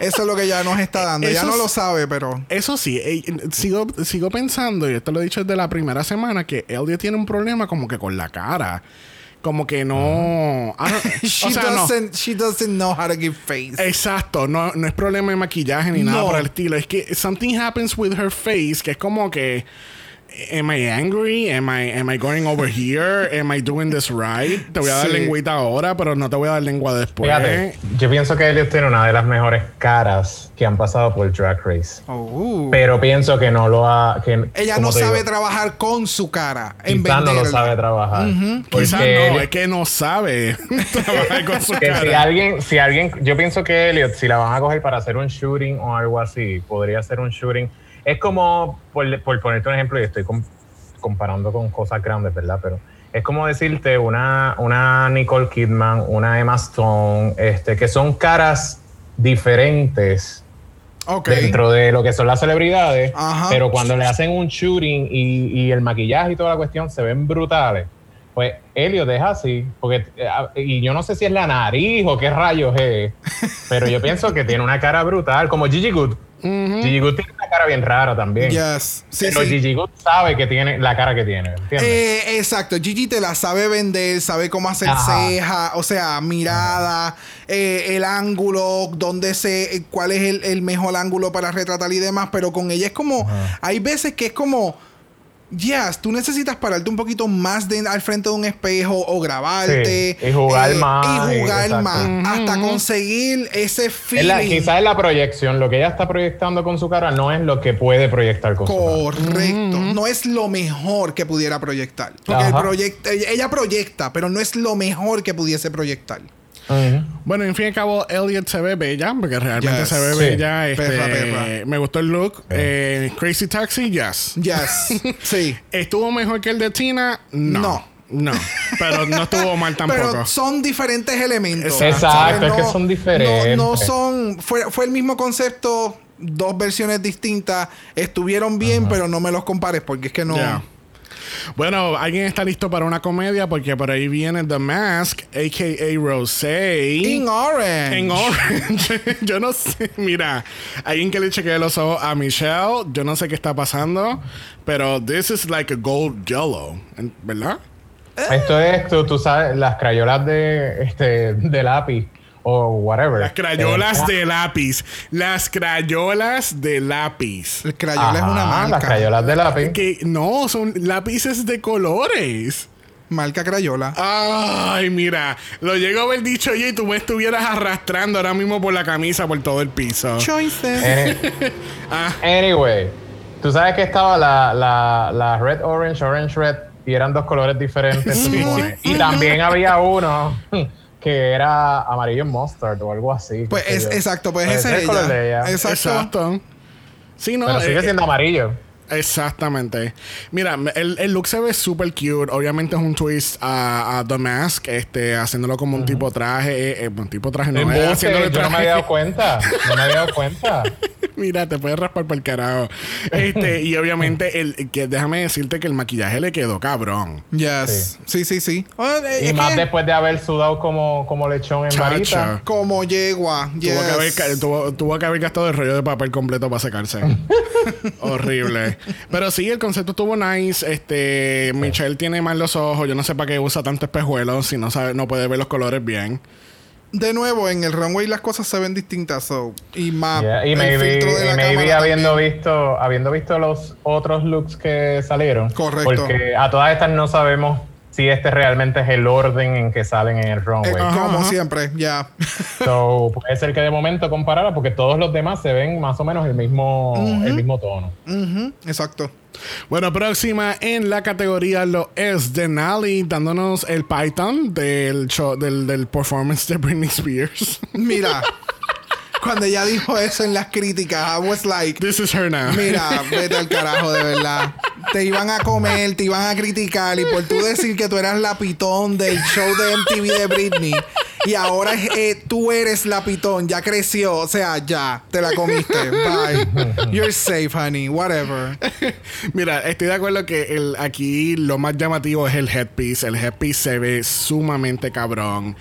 Eso es lo que ya nos está dando. ya Eso no es- lo sabe, pero. Eso sí, eh, sigo, sigo pensando, y esto lo he dicho desde la primera semana, que Elliot tiene un problema como que con la cara. Como que no. Don't- She, o sea, no. doesn't, she doesn't know how to give face. Exacto, no, no es problema de maquillaje ni nada No. por el estilo. Es que something happens with her face que es como que. Am I angry? Am I, am I going over here? Am I doing this right? Te voy a dar Sí. lengüita ahora, pero no te voy a dar lengua después. Fíjate, yo pienso que Elliot tiene una de las mejores caras que han pasado por Drag Race. Oh. Pero pienso que no lo ha. Que, Ella no sabe digo, trabajar con su cara. En quizás no lo sabe trabajar. Quizás Porque no, Elliot- es que no sabe trabajar con su que si cara. alguien, si alguien, yo pienso que Elliot, si la van a coger para hacer un shooting o algo así, podría ser un shooting. Es como, por, por ponerte un ejemplo, y estoy com- comparando con cosas grandes, ¿verdad? Pero es como decirte una, una Nicole Kidman, una Emma Stone, este, que son caras diferentes dentro de lo que son las celebridades, Ajá. pero cuando le hacen un shooting y, y el maquillaje y toda la cuestión se ven brutales. Pues Elliot es así, porque, eh, y yo no sé si es la nariz o qué rayos es, pero yo pienso que tiene una cara brutal, como Gigi Good. Gigi Good tiene una cara bien rara también. Yes. Sí, pero sí. Gigi Good sabe que tiene la cara que tiene, ¿entiendes? Eh, exacto, Gigi te la sabe vender, sabe cómo hacer Ajá. ceja, o sea, mirada, eh, el ángulo, dónde se, cuál es el, el mejor ángulo para retratar y demás, pero con ella es como, hay veces que es como, yes, tú necesitas pararte un poquito más de, al frente de un espejo o grabarte. Sí, y jugar más, Y jugar exacto. más, hasta conseguir ese Es feeling. quizás es la proyección, lo que ella está proyectando con su cara no es lo que puede proyectar con su cara. Correcto. No es lo mejor que pudiera proyectar. Porque el proyect- ella proyecta, pero no es lo mejor que pudiese proyectar. Bueno, en fin y al cabo, Elliot se ve bella, porque realmente Yes. se ve Sí. bella. Este, Perra, perra. Me gustó el look. Eh, Crazy Taxi, yes. Yes. sí. ¿Estuvo mejor que el de Tina? No. No. No. Pero no estuvo mal tampoco. Pero son diferentes elementos. Exacto, es que son diferentes. No, no son. Fue, fue el mismo concepto, dos versiones distintas. Estuvieron bien, pero no me los compares porque es que no. Bueno, ¿alguien está listo para una comedia? Porque por ahí viene The Mask, a.k.a. Rosé. In Orange. En Orange. yo no sé. Mira, alguien que le chequee los ojos a Michelle. Yo no sé qué está pasando. Pero this is like a gold yellow. en- ¿Verdad? Esto es, tú, tú sabes, las crayolas de, este, de lápiz o whatever. Las crayolas Eh, de lápiz. Las crayolas de lápiz. El Crayola es ajá, una marca. Las crayolas de lápiz. Que no, son lápices de colores. Marca Crayola. Ay, mira, lo llego a ver dicho yo y tú me estuvieras arrastrando ahora mismo por la camisa por todo el piso. Choices. Any- Ah, Anyway, tú sabes que estaba la, la, la red, orange, orange, red, y eran dos colores diferentes. Y también había uno que era amarillo mustard o algo así. Pues es, exacto, pues Pues ese es es el color ella. de ella. Exacto. exacto. Sí, no, Pero sigue eh, siendo amarillo. Exactamente. Mira, el, el look se ve súper cute. Obviamente es un twist a, a The Mask, este, haciéndolo como un tipo traje. eh, eh, un tipo traje, no, Embuste, eh, haciéndole yo no me traje. había dado cuenta. No me había dado cuenta. Mira, te puedes raspar por el carajo. Este, y obviamente, el, que déjame decirte que el maquillaje le quedó cabrón. Yes. Sí, sí, sí. Eh, Y es más que después de haber sudado como, como lechón en Chacho. varita. Como yegua. Tuvo, Yes. que haber, ca- tuvo, tuvo que haber gastado el rollo de papel completo para secarse. Horrible. Pero sí, el concepto estuvo nice. Este, Michelle tiene mal los ojos. Yo no sé para qué usa tanto espejuelo si no sabe, no puede ver los colores bien. De nuevo, en el runway las cosas se ven distintas. So, y más. Yeah, Y el maybe, filtro de la y maybe habiendo también. visto, habiendo visto los otros looks que salieron. Correcto. Porque a todas estas no sabemos si este realmente es el orden en que salen en el Eh, runway. como Ajá. siempre, ya. So, puede ser que de momento comparara porque todos los demás se ven más o menos el mismo, el mismo tono. Ujú, Exacto. Bueno, próxima en la categoría lo es Denali dándonos el Python del show, del, del performance de Britney Spears. Mira, cuando ella dijo eso en las críticas, I was like, This is her now. mira, vete al carajo, de verdad. Te iban a comer, te iban a criticar y por tú decir que tú eras la pitón del show de MTV de Britney y ahora eh, tú eres la pitón, ya creció, o sea, ya, te la comiste. Bye. You're safe, honey, whatever. Mira, estoy de acuerdo que el, aquí lo más llamativo es el headpiece. El headpiece se ve sumamente cabrón.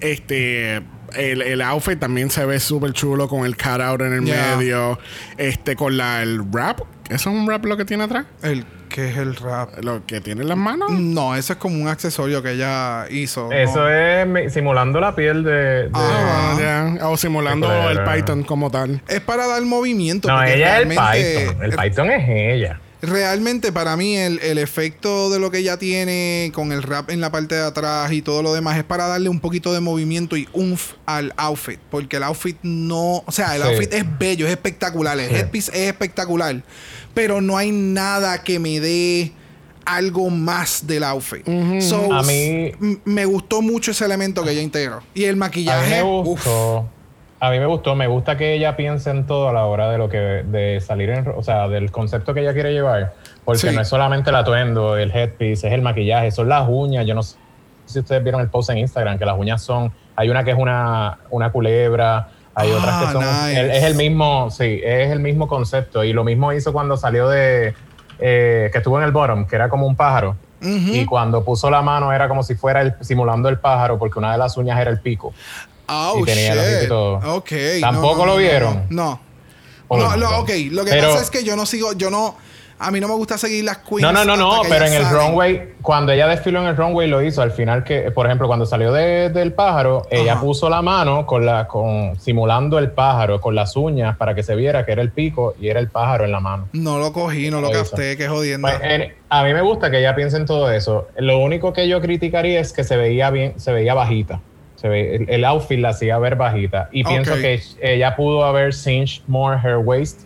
Este. El, el outfit también se ve súper chulo con el cutout en el Yeah. medio. Este, con la, el wrap. ¿Eso es un wrap lo que tiene atrás? El ¿Qué es el rap? Lo que tiene en las manos. No, eso es como un accesorio que ella hizo. Eso ¿no? es simulando la piel de. de- Ah. Ah, ya. O simulando el. Python como tal. Es para dar movimiento. no, ella es el Python. El Python es ella. Realmente para mí el, el efecto de lo que ella tiene con el rap en la parte de atrás y todo lo demás es para darle un poquito de movimiento y umf al outfit. Porque el outfit no... O sea, el Sí. outfit es bello, es espectacular. El Sí. headpiece es espectacular. Pero no hay nada que me dé algo más del outfit. So, A mí- me gustó mucho ese elemento que ella integró. Y el A mí maquillaje... me uf. A mí me gustó, me gusta que ella piense en todo a la hora de lo que de salir en, o sea, del concepto que ella quiere llevar, porque Sí. no es solamente el atuendo, el headpiece, es el maquillaje, son las uñas, yo no sé si ustedes vieron el post en Instagram que las uñas son, hay una que es una, una culebra, hay Ah, otras que son nice. el- es el mismo, sí, es el mismo concepto y lo mismo hizo cuando salió de eh, que estuvo en el bottom, que era como un pájaro. y cuando puso la mano era como si fuera el, simulando el pájaro porque una de las uñas era el pico. Oh, Y tenía shit. y todo. Ok. ¿Tampoco lo vieron? No. Oh, no, no, God. ok. Lo que Pero- pasa es que yo no sigo, yo no. A mí no me gusta seguir las queens. No, no, no, no, pero en el runway, cuando ella desfiló en el runway lo hizo al final que, por ejemplo, cuando salió de- del pájaro, ella puso la mano con la, con, simulando el pájaro con las uñas para que se viera que era el pico y era el pájaro en la mano. No lo cogí, no lo Lo capté, qué jodiendo. Pues, en- a mí me gusta que ella piense en todo eso. Lo único que yo criticaría es que se veía bien, se veía bajita. Se ve, el, el outfit la hacía ver bajita. Y pienso Ok. que ella pudo haber cinched more her waist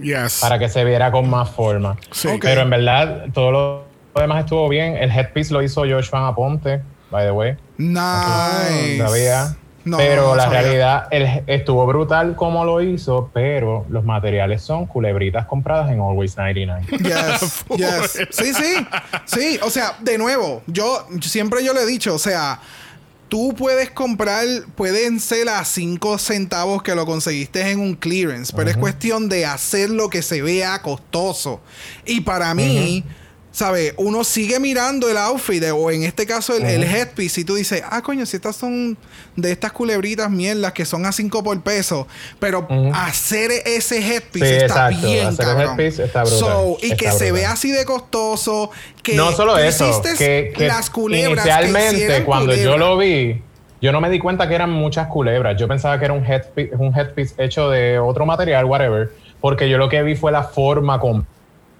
Yes. para que se viera con más forma. Sí. Ok. Pero en verdad, todo lo demás estuvo bien. El headpiece lo hizo Joshua Aponte, by the way. nice. Sabía. No, pero no la sabía. realidad, el- estuvo brutal como lo hizo, pero los materiales son culebritas compradas en Always 99. Yes, yes. Sí, sí. Sí, o sea, de nuevo, yo siempre yo le he dicho, o sea, tú puedes comprar, pueden ser a 5 centavos que lo conseguiste en un clearance, pero es cuestión de hacer lo que se vea costoso. Y para mí, ¿sabes? Uno sigue mirando el outfit, de- o en este caso el, el headpiece, y tú dices, ah, coño, si estas son de estas culebritas mierdas que son a 5 por peso, pero hacer ese headpiece Sí, está exacto. bien, Hacer cabrón. headpiece está brutal. So, y Está que se vea así de costoso, que no solo tú eso, que, que las culebras inicialmente cuando yo lo vi, yo no me di cuenta que eran muchas culebras. Yo pensaba que era un headpiece, un headpiece hecho de otro material, whatever, porque yo lo que vi fue la forma completa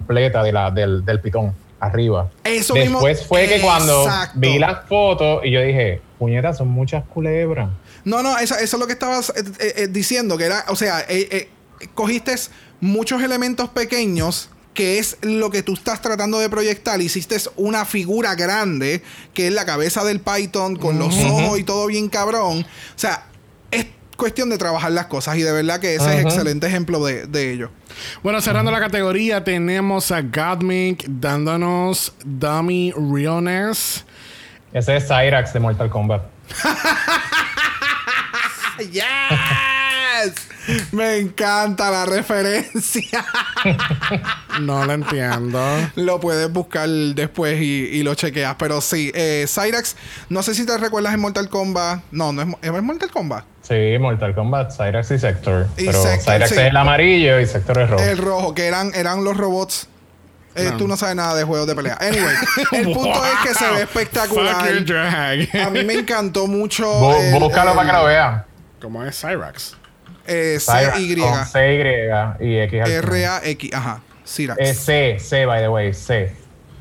de la, del, del pitón arriba. Eso Después mismo- fue que cuando Exacto. vi las fotos y yo dije, puñetas, son muchas culebras. No, no, eso, eso es lo que estabas eh, eh, eh, diciendo, que era, o sea, eh, cogiste muchos elementos pequeños que es lo que tú estás tratando de proyectar. Hiciste una figura grande, que es la cabeza del Python, con los ojos y todo bien cabrón. O sea, es cuestión de trabajar las cosas y de verdad que ese es excelente ejemplo de, de ello. Bueno, cerrando la categoría, tenemos a Godmik dándonos Dummy Realness. Ese es Cyrax de Mortal Kombat. ¡Yes! Me encanta la referencia. No lo entiendo. Lo puedes buscar después y, y lo chequeas. Pero sí, eh, Cyrax, no sé si te recuerdas en Mortal Kombat. No, no es, Mo- ¿es Mortal Kombat. Sí, Mortal Kombat, Cyrax y Sector. Y Pero Sector, Cyrax sí. es el amarillo y Sector es rojo. El rojo, que eran, eran los robots. Eh, No. Tú no sabes nada de juegos de pelea. Anyway, el punto es que se ve espectacular. A mí me encantó mucho. Bú- el- búscalo el, para que lo vean. ¿Cómo es Cyrax? Eh, C-Y. con C, Y y X. R-A-X. Ajá. Cyrax. Es C, C, by the way, C.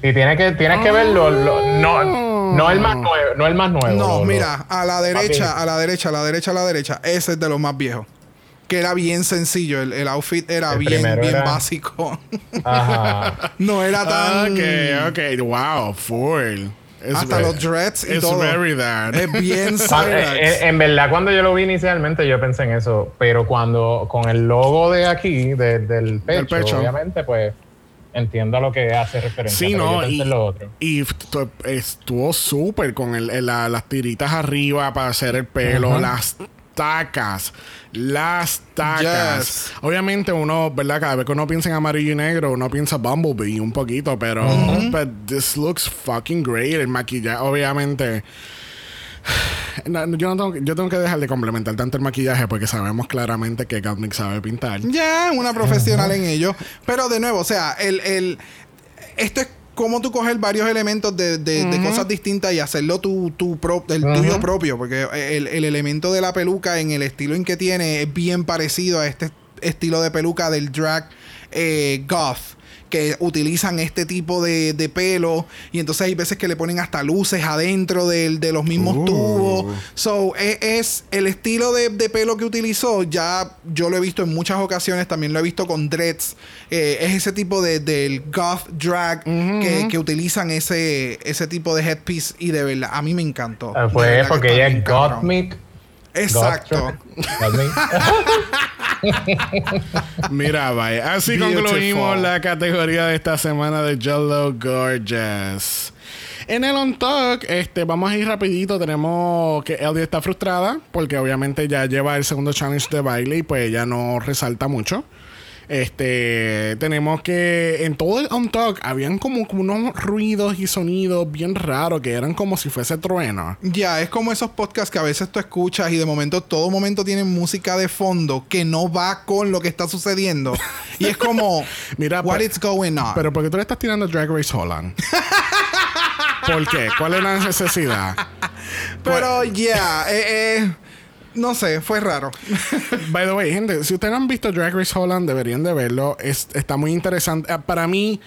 Y tienes que, tienes que verlo. lo- no, no el más nuevo. No el más nuevo. No, lo- mira, a la derecha, a la derecha, a la derecha, a la derecha. Ese es de los más viejos. Que era bien sencillo. El, el outfit era El bien, bien era- básico. Ajá. no era tan. Ok, ok. Wow, full. It's Hasta los dreads y it's todo. very that. Es bien Cyrax. eh, en verdad, cuando yo lo vi inicialmente, yo pensé en eso. Pero cuando con el logo de aquí, de- del, pecho, pecho. obviamente, pues entiendo a lo que hace referencia. Sí, no, yo y, en lo otro. y estu- estuvo súper con el, el- la- las tiritas arriba para hacer el pelo, las tacas, las tacas. Yes. Obviamente uno, ¿verdad? Cada vez que uno piensa en amarillo y negro, uno piensa Bumblebee un poquito, pero but this looks fucking great. El maquillaje, obviamente. No, yo, no tengo, que- yo tengo que dejar de complementar tanto el maquillaje porque sabemos claramente que Gottmik sabe pintar. Ya, una profesional en ello. Pero de nuevo, o sea, el, el, esto es como tú coger varios elementos de, de- de cosas distintas y hacerlo tu, tu pro- el tuyo propio. Porque el, el elemento de la peluca en el estilo en que tiene es bien parecido a este estilo de peluca del drag eh, goth. Que utilizan este tipo de, de pelo. Y entonces hay veces que le ponen hasta luces adentro del- de los mismos Uh. tubos. So, e- es, el estilo de, de pelo que utilizó, ya yo lo he visto en muchas ocasiones, también lo he visto con dreads. Eh, es ese tipo de, del goth drag que, que utilizan ese, ese tipo de headpiece y de verdad, a mí me encantó. De Fue porque ella es cabrón. Exacto. Mira, vaya. Así Beautiful. concluimos la categoría de esta semana de Jello Gorgeous. En el On Talk, este, vamos a ir rapidito. Tenemos que Ellie está frustrada porque obviamente ya lleva el segundo challenge de baile y pues ella no resalta mucho. Este, tenemos que en todo el on talk habían como unos ruidos y sonidos bien raros que eran como si fuese trueno. Ya, es como esos podcasts que a veces tú escuchas y de momento, todo momento tienen música de fondo que no va con lo que está sucediendo. y es como, Mira, what pero- is going on? Pero ¿por qué tú le estás tirando Drag Race Holland? ¿Por qué? ¿Cuál es la necesidad? Pero, ya, eh, eh, no sé, fue raro. By the way, gente, si ustedes no han visto Drag Race Holland, deberían de verlo. Es- está muy interesante. Eh, Para mí,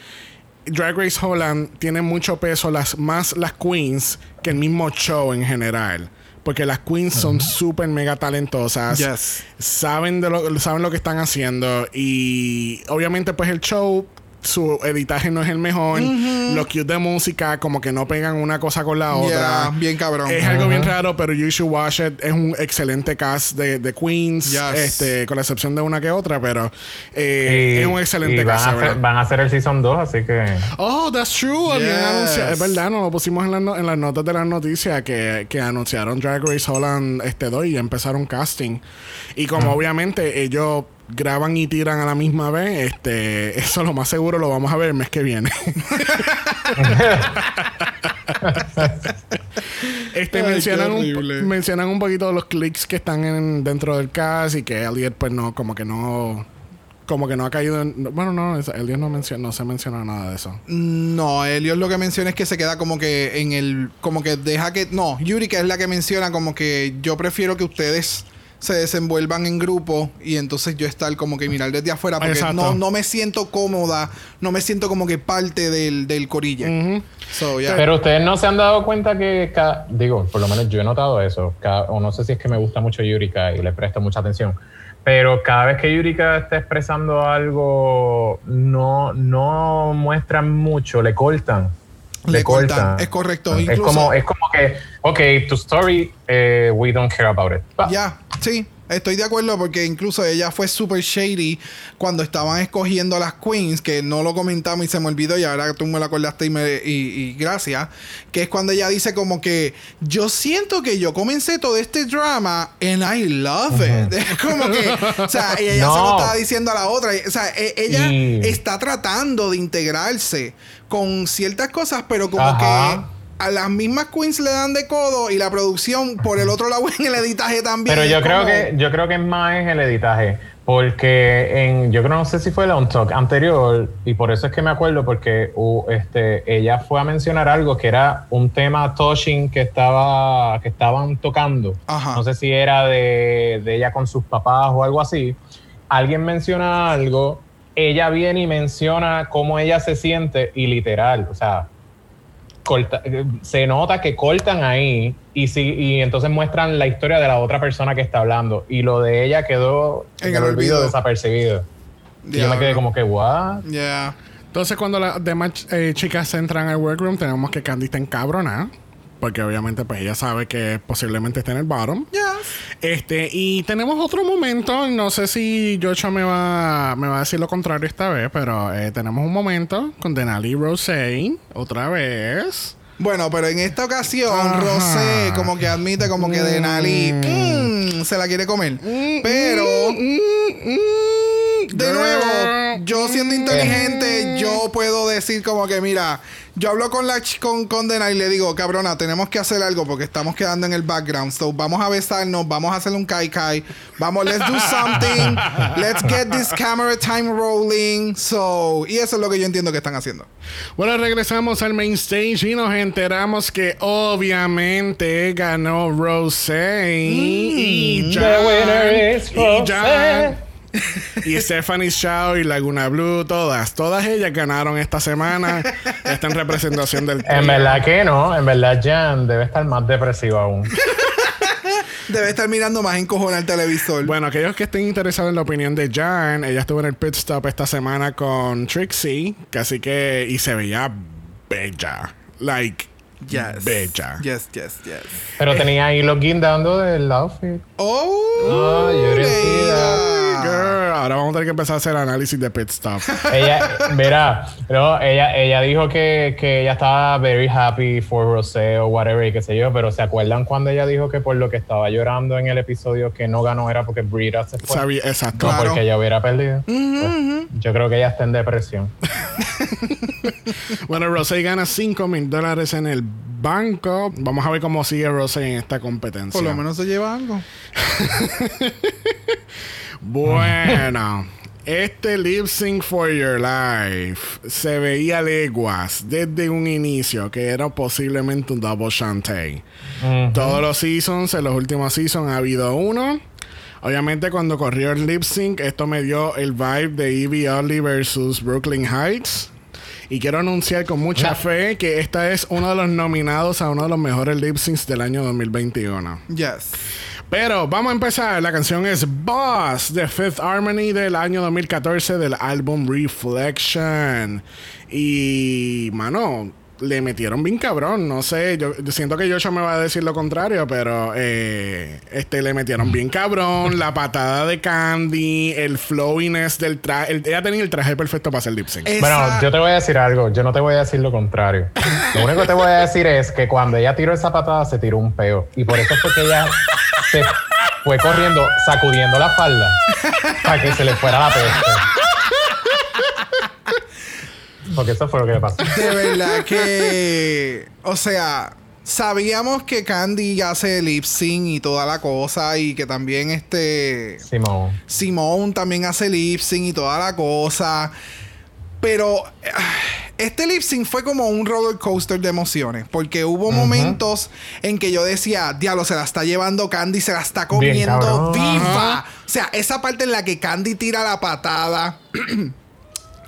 Drag Race Holland tiene mucho peso, las, más las queens que el mismo show en general. Porque las queens son súper mega talentosas. Yes. Saben, de lo, saben lo que están haciendo. Y obviamente, pues el show, su editaje no es el mejor. Los cues de música, como que no pegan una cosa con la otra. Ya, bien cabrón. Es algo bien raro, pero You Should Watch It es un excelente cast de, de Queens, Yes. este, con la excepción de una que otra, pero eh, Y- es un excelente y van, cast. a hacer, van a hacer el Season 2, así que... Oh, that's true. Habían Yes. anunciado- es verdad, nos lo pusimos en, la en las notas de las noticias que, que anunciaron Drag Race Holland este 2 y ya empezaron casting. Y como obviamente ellos graban y tiran a la misma vez, este, eso lo más seguro lo vamos a ver el mes que viene. este Ay, mencionan, un, mencionan un poquito los clics que están en- dentro del cast y que Elliot pues no, como que no como que no ha caído en, bueno no, Elliot no menciona, no se menciona nada de eso. No, Elios lo que menciona es que se queda como que en el. Como que deja que. No, Yurika es la que menciona como que yo prefiero que ustedes se desenvuelvan en grupo y entonces yo estar como que mirar desde afuera porque Exacto. no, no me siento cómoda, no me siento como que parte del, del corille. Ujú. So, yeah. Pero ustedes no se han dado cuenta que, ca- digo, por lo menos yo he notado eso, ca- o no sé si es que me gusta mucho Yurika y le presto mucha atención, pero cada vez que Yurika está expresando algo, no, no muestran mucho, le cortan. Le cortan, es correcto. Es Incluso- como, es como que, ok, tu story, eh, we don't care about it. Ya, sí, estoy de acuerdo porque incluso ella fue super shady cuando estaban escogiendo a las queens, que no lo comentamos y se me olvidó y ahora tú me lo acordaste y, me, y, y gracias, que es cuando ella dice como que yo siento que yo comencé todo este drama and I love it. Es como que, o sea, y ella se lo estaba diciendo a la otra. O sea, e- ella Y- está tratando de integrarse con ciertas cosas, pero como Ajá. que... A las mismas queens le dan de codo y la producción por el otro lado en el editaje también. Pero yo es creo como- que yo creo que es más en el editaje, porque en yo creo no sé si fue el on talk anterior y por eso es que me acuerdo porque uh, este ella fue a mencionar algo que era un tema touching que estaba que estaban tocando. Ajá. No sé si era de, de ella con sus papás o algo así. Alguien menciona algo, ella viene y menciona cómo ella se siente y literal, o sea, corta- eh, se nota que cortan ahí y, sí, y entonces muestran la historia de la otra persona que está hablando y lo de ella quedó En el olvido. desapercibido. Y yo me quedé como que, ¿what? Yeah. Entonces, cuando las demás eh, chicas entran al workroom, tenemos que Candy está encabronada. Porque obviamente, pues ella sabe que posiblemente está en el bottom. Yes. Este, y tenemos otro momento. No sé si Joshua me va, me va a decir lo contrario esta vez, pero eh, tenemos un momento con Denali Rosé. Otra vez. Bueno, pero en esta ocasión, Ajá. Rosé como que admite como que Denali mm, se la quiere comer. Pero, de nuevo, yo siendo inteligente, yo puedo decir como que, mira, yo hablo con la con, con Denali y le digo, cabrona, tenemos que hacer algo porque estamos quedando en el background. So, vamos a besarnos, vamos a hacer un kai kai. Vamos, let's do something. Let's get this camera time rolling. So, y eso es lo que yo entiendo que están haciendo. Bueno, regresamos al main stage y nos enteramos que obviamente ganó Rosé. y The Jan. winner is y Rosé. Y Stephanie Shaw y Laguna Blue, todas, todas ellas ganaron esta semana. Esta en representación del En verdad que no, en verdad Jan debe estar más depresivo aún. Debe estar mirando más encojonado el televisor. Bueno, aquellos que estén interesados en la opinión de Jan, ella estuvo en el pit stop esta semana con Trixie, que así que y se veía bella, like Yes. bella. Yes, yes, yes. Pero tenía ahí los guindando del outfit. Oh, Oh. Girl, Ahora vamos a tener que empezar a hacer análisis de pit stop. ella, mira, pero ella, ella dijo que, que ella estaba very happy for Rosé o whatever y qué sé yo, pero ¿se acuerdan cuando ella dijo que por lo que estaba llorando en el episodio que no ganó era porque Brita se fue? Sabía- exacto. No Claro. porque ella hubiera perdido. Pues, Yo creo que ella está en depresión. Bueno, Rosé gana 5 mil dólares en el banco. Vamos a ver cómo sigue Rosé en esta competencia. Por lo menos se lleva algo. Bueno, este Lip Sync for Your Life se veía a leguas desde un inicio que era posiblemente un double Shantae. Todos los seasons, en los últimos seasons ha habido uno. Obviamente cuando corrió el lip sync, esto me dio el vibe de Evie Oddly versus Brooklyn Heights. Y quiero anunciar con mucha fe que esta es uno de los nominados a uno de los mejores lip syncs del año 2021. Yes. Pero vamos a empezar. La canción es Boss de Fifth Harmony del año 2014 del álbum Reflection. Y, mano, le metieron bien cabrón. No sé, yo, yo siento que Joshua me va a decir lo contrario, pero eh, este le metieron bien cabrón. la patada de Candy, el flowiness del traje. el- Ella tenía el traje perfecto para hacer lip sync. Esa- Bueno, yo te voy a decir algo. Yo no te voy a decir lo contrario. Lo único que te voy a decir es que cuando ella tiró esa patada, se tiró un peo. Y por eso fue que ella se fue corriendo, sacudiendo la falda para que se le fuera la peste. Porque eso fue lo que le pasó. De verdad que. O sea, sabíamos que Candy hace lip sync y toda la cosa. Y que también este. Simón. Simone también hace lip sync y toda la cosa. Pero ah, este lip sync fue como un roller coaster de emociones. Porque hubo momentos en que yo decía, diablo, se la está llevando Candy, se la está Bien, comiendo viva. O sea, esa parte en la que Candy tira la patada.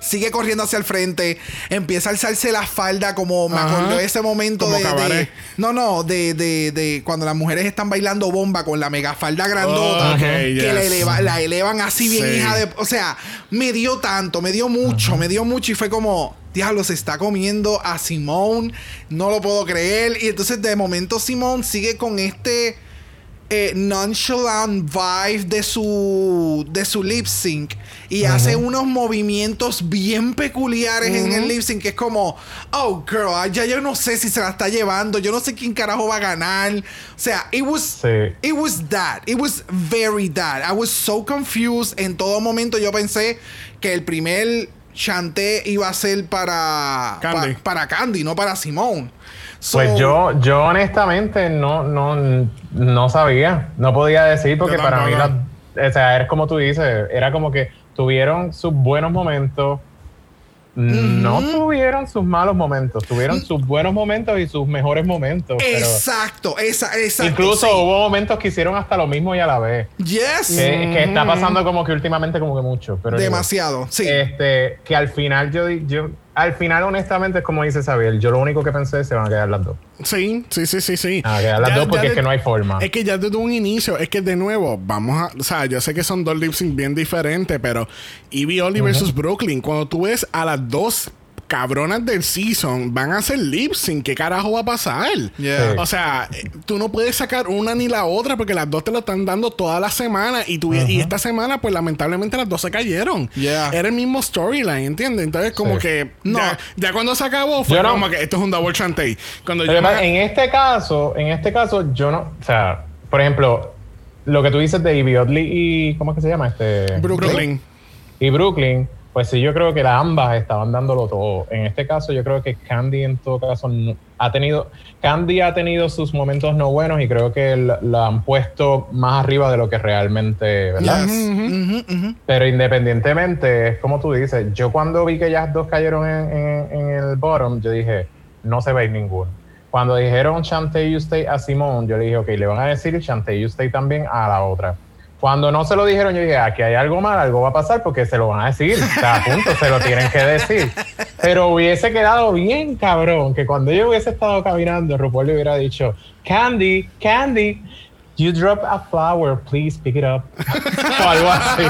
Sigue corriendo hacia el frente, empieza a alzarse la falda, como me Ajá. acordó ese momento de, de-. No, no, de, de, de cuando las mujeres están bailando bomba con la mega falda grandota Ok, que yes. la, eleva- la elevan así bien Sí. hija de... O sea, me dio tanto, me dio mucho, me dio mucho y fue como... Diablo, se está comiendo a Simone. No lo puedo creer. Y entonces de momento Simone sigue con este eh, nonchalant vibe de su, de su lip sync. Y hace unos movimientos bien peculiares en el lip sync. Que es como, oh girl, ah, ya yo no sé si se la está llevando. Yo no sé quién carajo va a ganar. O sea, it was... Sí. It was that. It was very that. I was so confused. En todo momento yo pensé que el primer chanté iba a ser para Candy. pa- para Candy, no para Simone. So- Pues yo, yo honestamente no, no, no sabía. No podía decir porque para mí, la- o sea, es como tú dices, era como que tuvieron sus buenos momentos, no tuvieron sus malos momentos, tuvieron sus buenos momentos y sus mejores momentos. pero Exacto, esa, exacto. incluso sí. hubo momentos que hicieron hasta lo mismo y a la vez. Yes. Que, que está pasando como que últimamente como que mucho. Pero. Demasiado, sí. Este, que al final yo, al final honestamente es como dice Xavier, yo lo único que pensé es se van a quedar las dos. Sí, sí, sí, sí, sí. Ah, quedar las Ya- dos porque es que no hay forma. Es que ya desde un inicio, es que de nuevo, vamos a. O sea, yo sé que son dos lip bien diferentes, pero Evie Oddly versus Brooklyn, cuando tú ves a las dos cabronas del season van a hacer lip sync, ¿qué carajo va a pasar? Yeah. O sea, eh, tú no puedes sacar una ni la otra porque las dos te lo están dando toda la semana y, tú, y esta semana, pues lamentablemente las dos se cayeron. Yeah. Era el mismo storyline, ¿entiendes? Entonces, como Sí. que No. ya, ya cuando se acabó, fue Yo no- como que esto es un double chantey. Cuando yo me- en este caso, en este caso, yo no, o sea, por ejemplo, lo que tú dices de Ivy Oddly y ¿cómo es que se llama? Este Brooklyn. y Brooklyn, pues sí, yo creo que las ambas estaban dándolo todo. En este caso, yo creo que Candy en todo caso no- ha tenido, Candy ha tenido sus momentos no buenos y creo que la, han puesto más arriba de lo que realmente, ¿verdad? Yes. Pero independientemente, es como tú dices, yo cuando vi que ellas dos cayeron en, en- en el bottom, yo dije, no se ve ninguno. Cuando dijeron Chantay You Stay a Simone, yo le dije, ok, le van a decir Chantay You Stay también a la otra. Cuando no se lo dijeron, yo dije, aquí hay algo mal, algo va a pasar porque se lo van a decir. Sea, a punto, se lo tienen que decir. Pero hubiese quedado bien cabrón que cuando yo hubiese estado caminando, RuPaul le hubiera dicho, Candy, Candy, you drop a flower, please pick it up. o algo así.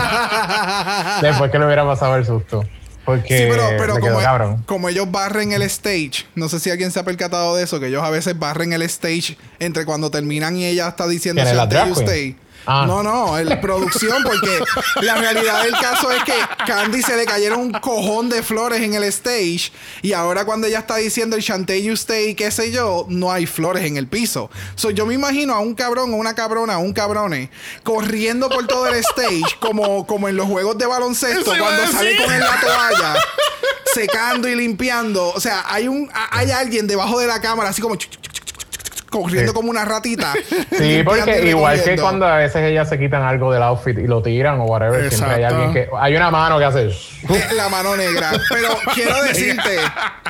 Después que le hubiera pasado el susto. Porque Sí, pero, pero como, e- como ellos barren el stage, no sé si alguien se ha percatado de eso, que ellos a veces barren el stage entre cuando terminan y ella está diciendo ¿Quién es la "Shall drag queen? stay". Ah. No, no, el producción, porque la realidad del caso es que Candy se le cayeron un cojón de flores en el stage y ahora cuando ella está diciendo el Shantae you stay, qué sé yo, no hay flores en el piso. So, yo me imagino a un cabrón o una cabrona, un cabrone, corriendo por todo el stage como, como en los juegos de baloncesto cuando sale con la toalla. secando y limpiando. O sea, hay un a- hay alguien debajo de la cámara así como chuc, chuc, chuc, chuc, chuc, chuc, corriendo Sí. como una ratita. Sí, porque igual que cuando a veces ellas se quitan algo del outfit y lo tiran o whatever, siempre hay alguien que. Hay una mano que hace. La mano negra. Pero quiero decirte,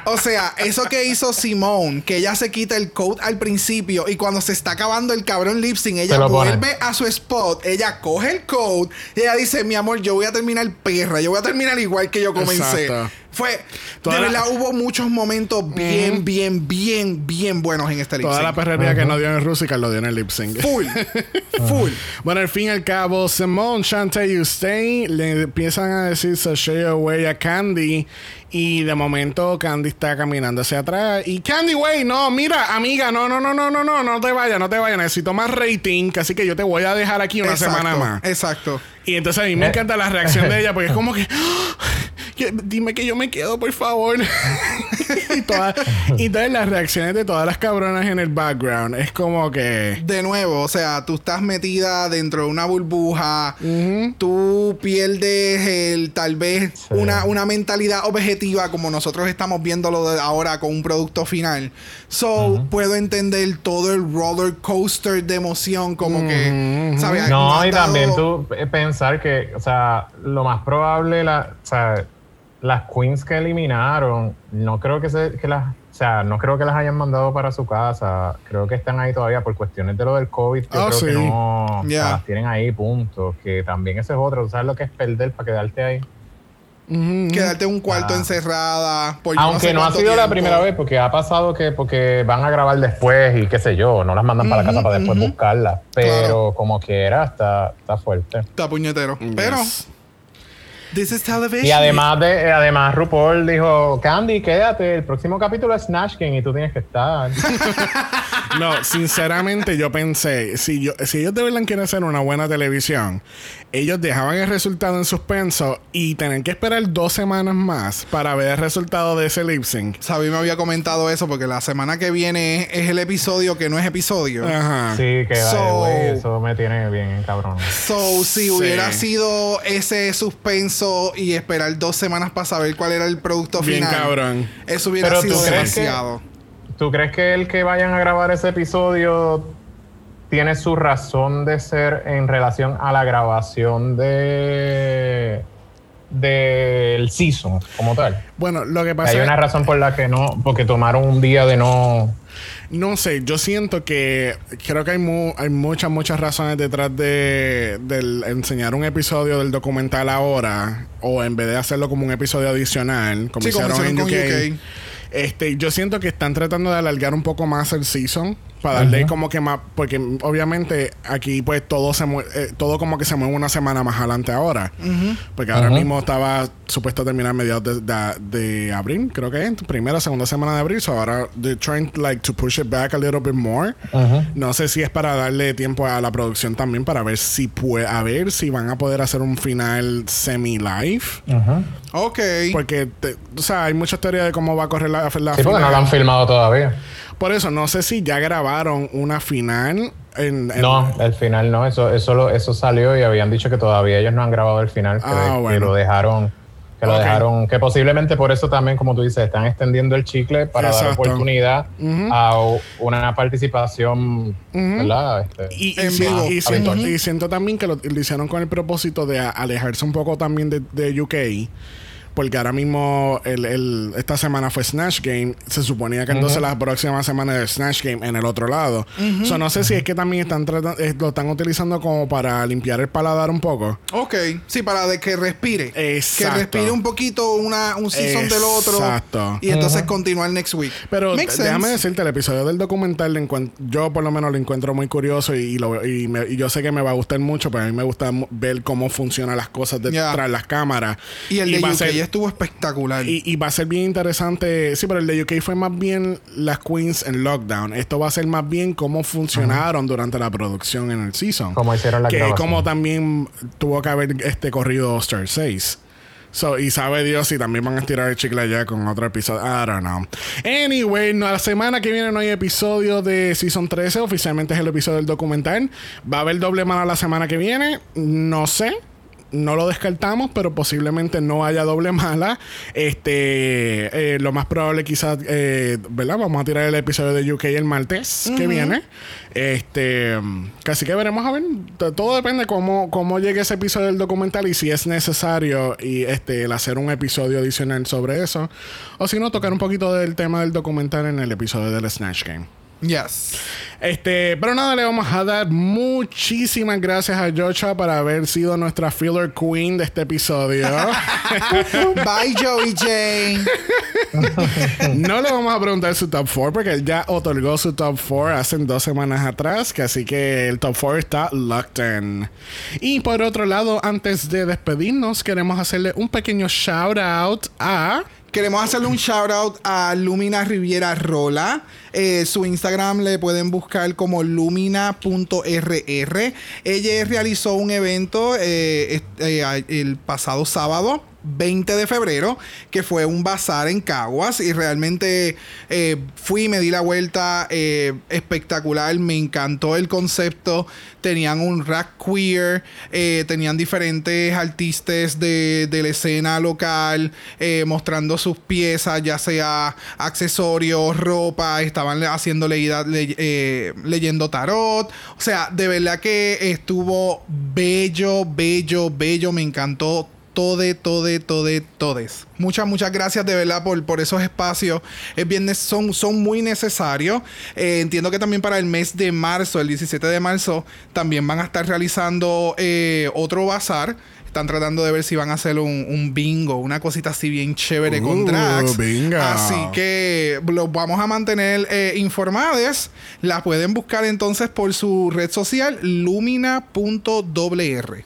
o sea, eso que hizo Simone, que ella se quita el coat al principio y cuando se está acabando el cabrón lip sync, ella pone. vuelve a su spot, ella coge el coat y ella dice, mi amor, yo voy a terminar perra, yo voy a terminar igual que yo comencé. Exacto. Fue, Toda de la- verdad, hubo muchos momentos bien, bien, bien, bien buenos en este lip Toda la perrería que no dio en Rusical lo dio en el lip sync. Full, full. Bueno, al fin y al cabo, Simone, Shantae, you stay, le empiezan a decir sashay away a Candy. Y de momento Candy está caminando hacia atrás. Y Candy, wey, no, mira, amiga, no, no, no, no, no, no, no te vayas, no te vayas. Necesito más rating, así que yo te voy a dejar aquí una Exacto, semana más. Exacto. Y entonces a mí me Eh. encanta la reacción de ella porque es como que, "Ah, que- dime que yo me quedo, por favor. y, todas- y las reacciones de todas las cabronas en el background es como que... De nuevo, o sea, tú estás metida dentro de una burbuja, tú pierdes el tal vez Sí. una, una mentalidad objetiva como nosotros estamos viéndolo de ahora con un producto final. So, puedo entender todo el roller coaster de emoción como que, ¿sabes? No, y también tú eh, pensar que, o sea, lo más probable, la, o sea, las queens que eliminaron, no creo que, se, que las, o sea, no creo que las hayan mandado para su casa. Creo que están ahí todavía por cuestiones de lo del COVID. Yo Ah, creo que sí. no, o sea, Ya. las tienen ahí, punto. Que también ese es otro. ¿Tú sabes lo que es perder para quedarte ahí? Quedarte en un cuarto Ah. encerrada. por Aunque sé no, ha sido la primera vez, porque ha pasado que porque van a grabar después y qué sé yo, no las mandan para la casa para después buscarlas. Pero Claro. como quiera, está, está fuerte. Está puñetero. Pero, this is television. Y además de, además RuPaul dijo, Candy, quédate, el próximo capítulo es Snatch Game y tú tienes que estar. No, sinceramente yo pensé, si, yo, si ellos de verdad quieren hacer una buena televisión, ellos dejaban el resultado en suspenso y tener que esperar dos semanas más para ver el resultado de ese lip sync. Sabi me había comentado eso porque la semana que viene es el episodio que no es episodio. Ajá. Sí, que So- eso me tiene bien cabrón. So, si hubiera sido ese suspenso y esperar dos semanas para saber cuál era el producto Bien final, cabrón. eso hubiera Pero sido ¿tú crees que- demasiado. ¿Tú crees que el que vayan a grabar ese episodio tiene su razón de ser en relación a la grabación de del season como tal? Bueno, lo que pasa Hay una razón por la que no, porque tomaron un día de no. No sé, yo siento que creo que hay, mu- hay muchas, muchas razones detrás de del enseñar un episodio del documental ahora o en vez de hacerlo como un episodio adicional, como Sí, como hicieron en UK. con UK. Este, yo siento que están tratando de alargar un poco más el season para darle como que más, porque obviamente aquí pues todo se mue- eh, todo como que se mueve una semana más adelante ahora, porque ahora mismo estaba supuesto a terminar a mediados de, de- de abril, creo que es primera segunda semana de abril, so ahora they're trying like to push it back a little bit more. No sé si es para darle tiempo a la producción también para ver si puede, a ver si van a poder hacer un final semi live. Ok. Porque, te- o sea, hay muchas teorías de cómo va a correr la, la Sí, porque final. no lo han filmado todavía. Por eso, no sé si ya grabaron una final en... en- No, el final no, eso, eso, lo, eso salió y habían dicho que todavía ellos no han grabado el final, que, Ah, bueno. lo dejaron, que lo dejaron, que posiblemente por eso también, como tú dices, están extendiendo el chicle para dar oportunidad a una participación, ¿verdad? Este, Y, y En si- vivo. y siento, Habitual. y siento también que lo, lo hicieron con el propósito de alejarse un poco también de, de UK. Porque ahora mismo el, el- esta semana fue Snatch Game. Se suponía que entonces la próxima semana es Snatch Game en el otro lado. So, no sé si es que también están tratando, eh, lo están utilizando como para limpiar el paladar un poco. Ok. Sí, para de que respire. Exacto. Que respire un poquito una, un season del otro. Exacto. Y entonces continuar next week. Pero Makes déjame sense. decirte, el episodio del documental yo por lo menos lo encuentro muy curioso y, y lo- y me- y yo sé que me va a gustar mucho, pero a mí me gusta ver cómo funcionan las cosas detrás de las cámaras. Y el de UK estuvo espectacular. Y, y va a ser bien interesante. Sí, pero el de UK fue más bien las queens en lockdown. Esto va a ser más bien cómo funcionaron durante la producción en el season. Como hicieron la Que grabación. como también tuvo que haber este corrido Star 6. So, y sabe Dios si también van a estirar el chicle allá con otro episodio. I don't know. Anyway, no, la semana que viene no hay episodio de Season 13. Oficialmente es el episodio del documental. Va a haber doble mala la semana que viene. No sé. No lo descartamos, pero posiblemente no haya doble mala. Este, eh, lo más probable quizás, eh, ¿verdad? Vamos a tirar el episodio de UK el martes que viene. Este, casi que veremos a ver. Todo depende cómo, cómo llegue ese episodio del documental y si es necesario y este el hacer un episodio adicional sobre eso. O si no, tocar un poquito del tema del documental en el episodio del Snatch Game. Yes. Este, pero nada, le vamos a dar muchísimas gracias a Jocha por haber sido nuestra filler queen de este episodio. Bye, Joey Jane. no le vamos a preguntar su top 4 porque él ya otorgó su top 4 hace dos semanas atrás, que así que el top 4 está locked in. Y por otro lado, antes de despedirnos, queremos hacerle un pequeño shout out a Queremos hacerle un shout out a Lumina Riviera Rola. Eh, su Instagram le pueden buscar como lumina.rr. Ella realizó un evento eh, eh, el pasado sábado. 20 de febrero, que fue un bazar en Caguas y realmente fui, me di la vuelta espectacular, me encantó el concepto, tenían un rack queer, tenían diferentes artistas de, de la escena local mostrando sus piezas, ya sea accesorios, ropa, estaban haciendo leída- le- eh, leyendo tarot, o sea, de verdad que estuvo bello, bello, bello, me encantó Tode, tode, tode, todes. Muchas, muchas gracias de verdad por, por esos espacios. Es bien, ne- son, son muy necesarios. Eh, entiendo que también para el mes de marzo, el 17 de marzo, también van a estar realizando eh, otro bazar. Están tratando de ver si van a hacer un, un bingo, una cosita así bien chévere con Uh, bingo. Así que los vamos a mantener eh, informadas. La pueden buscar entonces por su red social lumina.rr.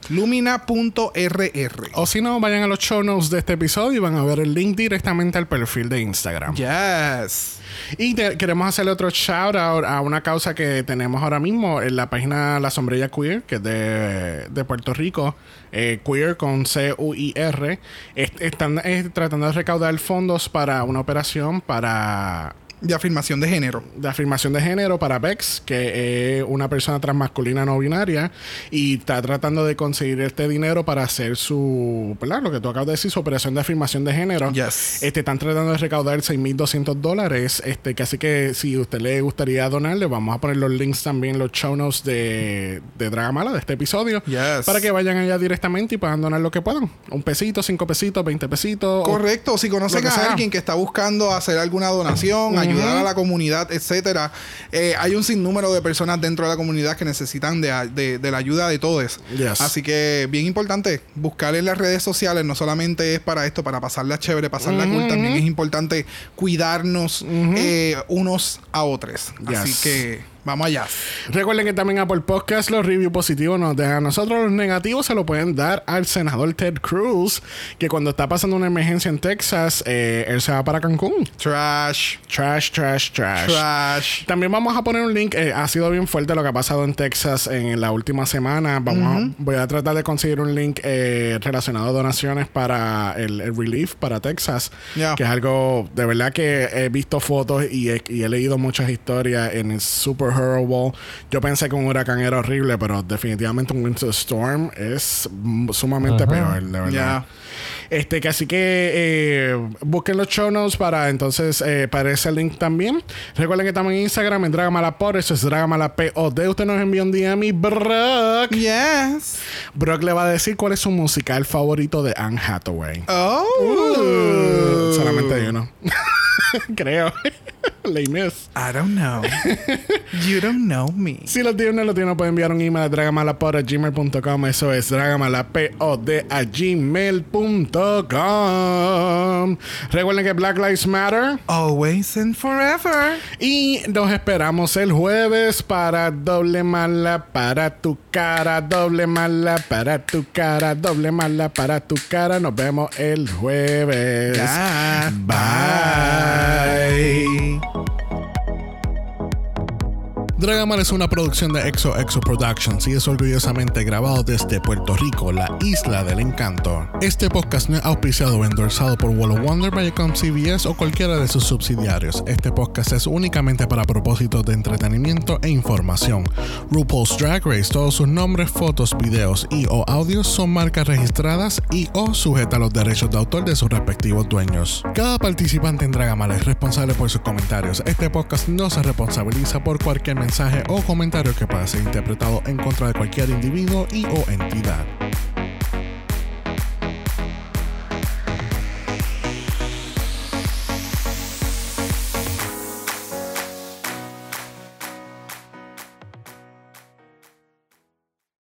Lumina.rr. O si no, vayan a los show notes de este episodio y van a ver el link directamente al perfil de Instagram. Yes. Y queremos hacerle otro shout out a una causa que tenemos ahora mismo en la página La Sombrilla Queer, que es de, de Puerto Rico, eh, Queer con C-U-I-R. Est- están eh, tratando de recaudar fondos para una operación para De afirmación de género. de afirmación de género para Bex, que es una persona transmasculina no binaria, y está tratando de conseguir este dinero para hacer su, ¿verdad? Lo que tú acabas de decir, su operación de afirmación de género. Yes. Este, están tratando de recaudar 6.200 dólares. Este, que así que si a usted le gustaría donarle, vamos a poner los links también en los show notes de, de Dragamala, de este episodio. Yes. Para que vayan allá directamente y puedan donar lo que puedan. Un pesito, cinco pesitos, 20 pesitos. o- Correcto. Si conocen a alguien que está buscando hacer alguna donación, ayudar a la comunidad, etcétera, eh, hay un sinnúmero de personas dentro de la comunidad que necesitan de, de- de la ayuda de todos. Yes. Así que bien importante buscar en las redes sociales. No solamente es para esto, para pasarla chévere, pasarla cool. También es importante cuidarnos eh, unos a otros. Así que vamos allá. Recuerden que también Apple Podcast los reviews positivos nos dejan a nosotros. Los negativos se lo pueden dar al senador Ted Cruz, que cuando está pasando una emergencia en Texas, eh, él se va para Cancún. Trash. Trash, trash, trash. Trash. También vamos a poner un link. eh, ha sido bien fuerte lo que ha pasado en Texas en la última semana. Vamos a- voy a tratar de conseguir un link eh, relacionado a donaciones para el, el relief para Texas. Que es algo de verdad que he visto fotos y he, y he leído muchas historias en el super horrible. Yo pensé que un huracán era horrible, pero definitivamente un winter storm es sumamente peor, de verdad. Este, que así que eh, busquen los show notes para entonces eh, para ese link también. Recuerden que estamos en Instagram en Dragamala por eso es Dragamala POD. Usted nos envió un DM y Brock. Yes. Brock le va a decir cuál es su musical favorito de Anne Hathaway. Oh. Uh, solamente hay uno. Creo. I don't know. you don't know me. Si los tienen, los tienen, pueden enviar un email a dragamalapod.gmail.com. Eso es dragamalapod a gmail.com. Recuerden que Black Lives Matter. Always and forever. Y nos esperamos el jueves para doble mala para tu cara, doble mala para tu cara, doble mala para tu cara. Nos vemos el jueves. Bye. Dragamal es una producción de Exo Exo Productions y es orgullosamente grabado desde Puerto Rico, la isla del encanto. Este podcast no es auspiciado o endorsado por Wall of Wonder, Viacom CBS o cualquiera de sus subsidiarios. Este podcast es únicamente para propósitos de entretenimiento e información. RuPaul's Drag Race, todos sus nombres, fotos, videos y o audios son marcas registradas y o sujeta a los derechos de autor de sus respectivos dueños. Cada participante en Dragamal es responsable por sus comentarios. Este podcast no se responsabiliza por cualquier mensaje o comentario que pueda ser interpretado en contra de cualquier individuo y o entidad.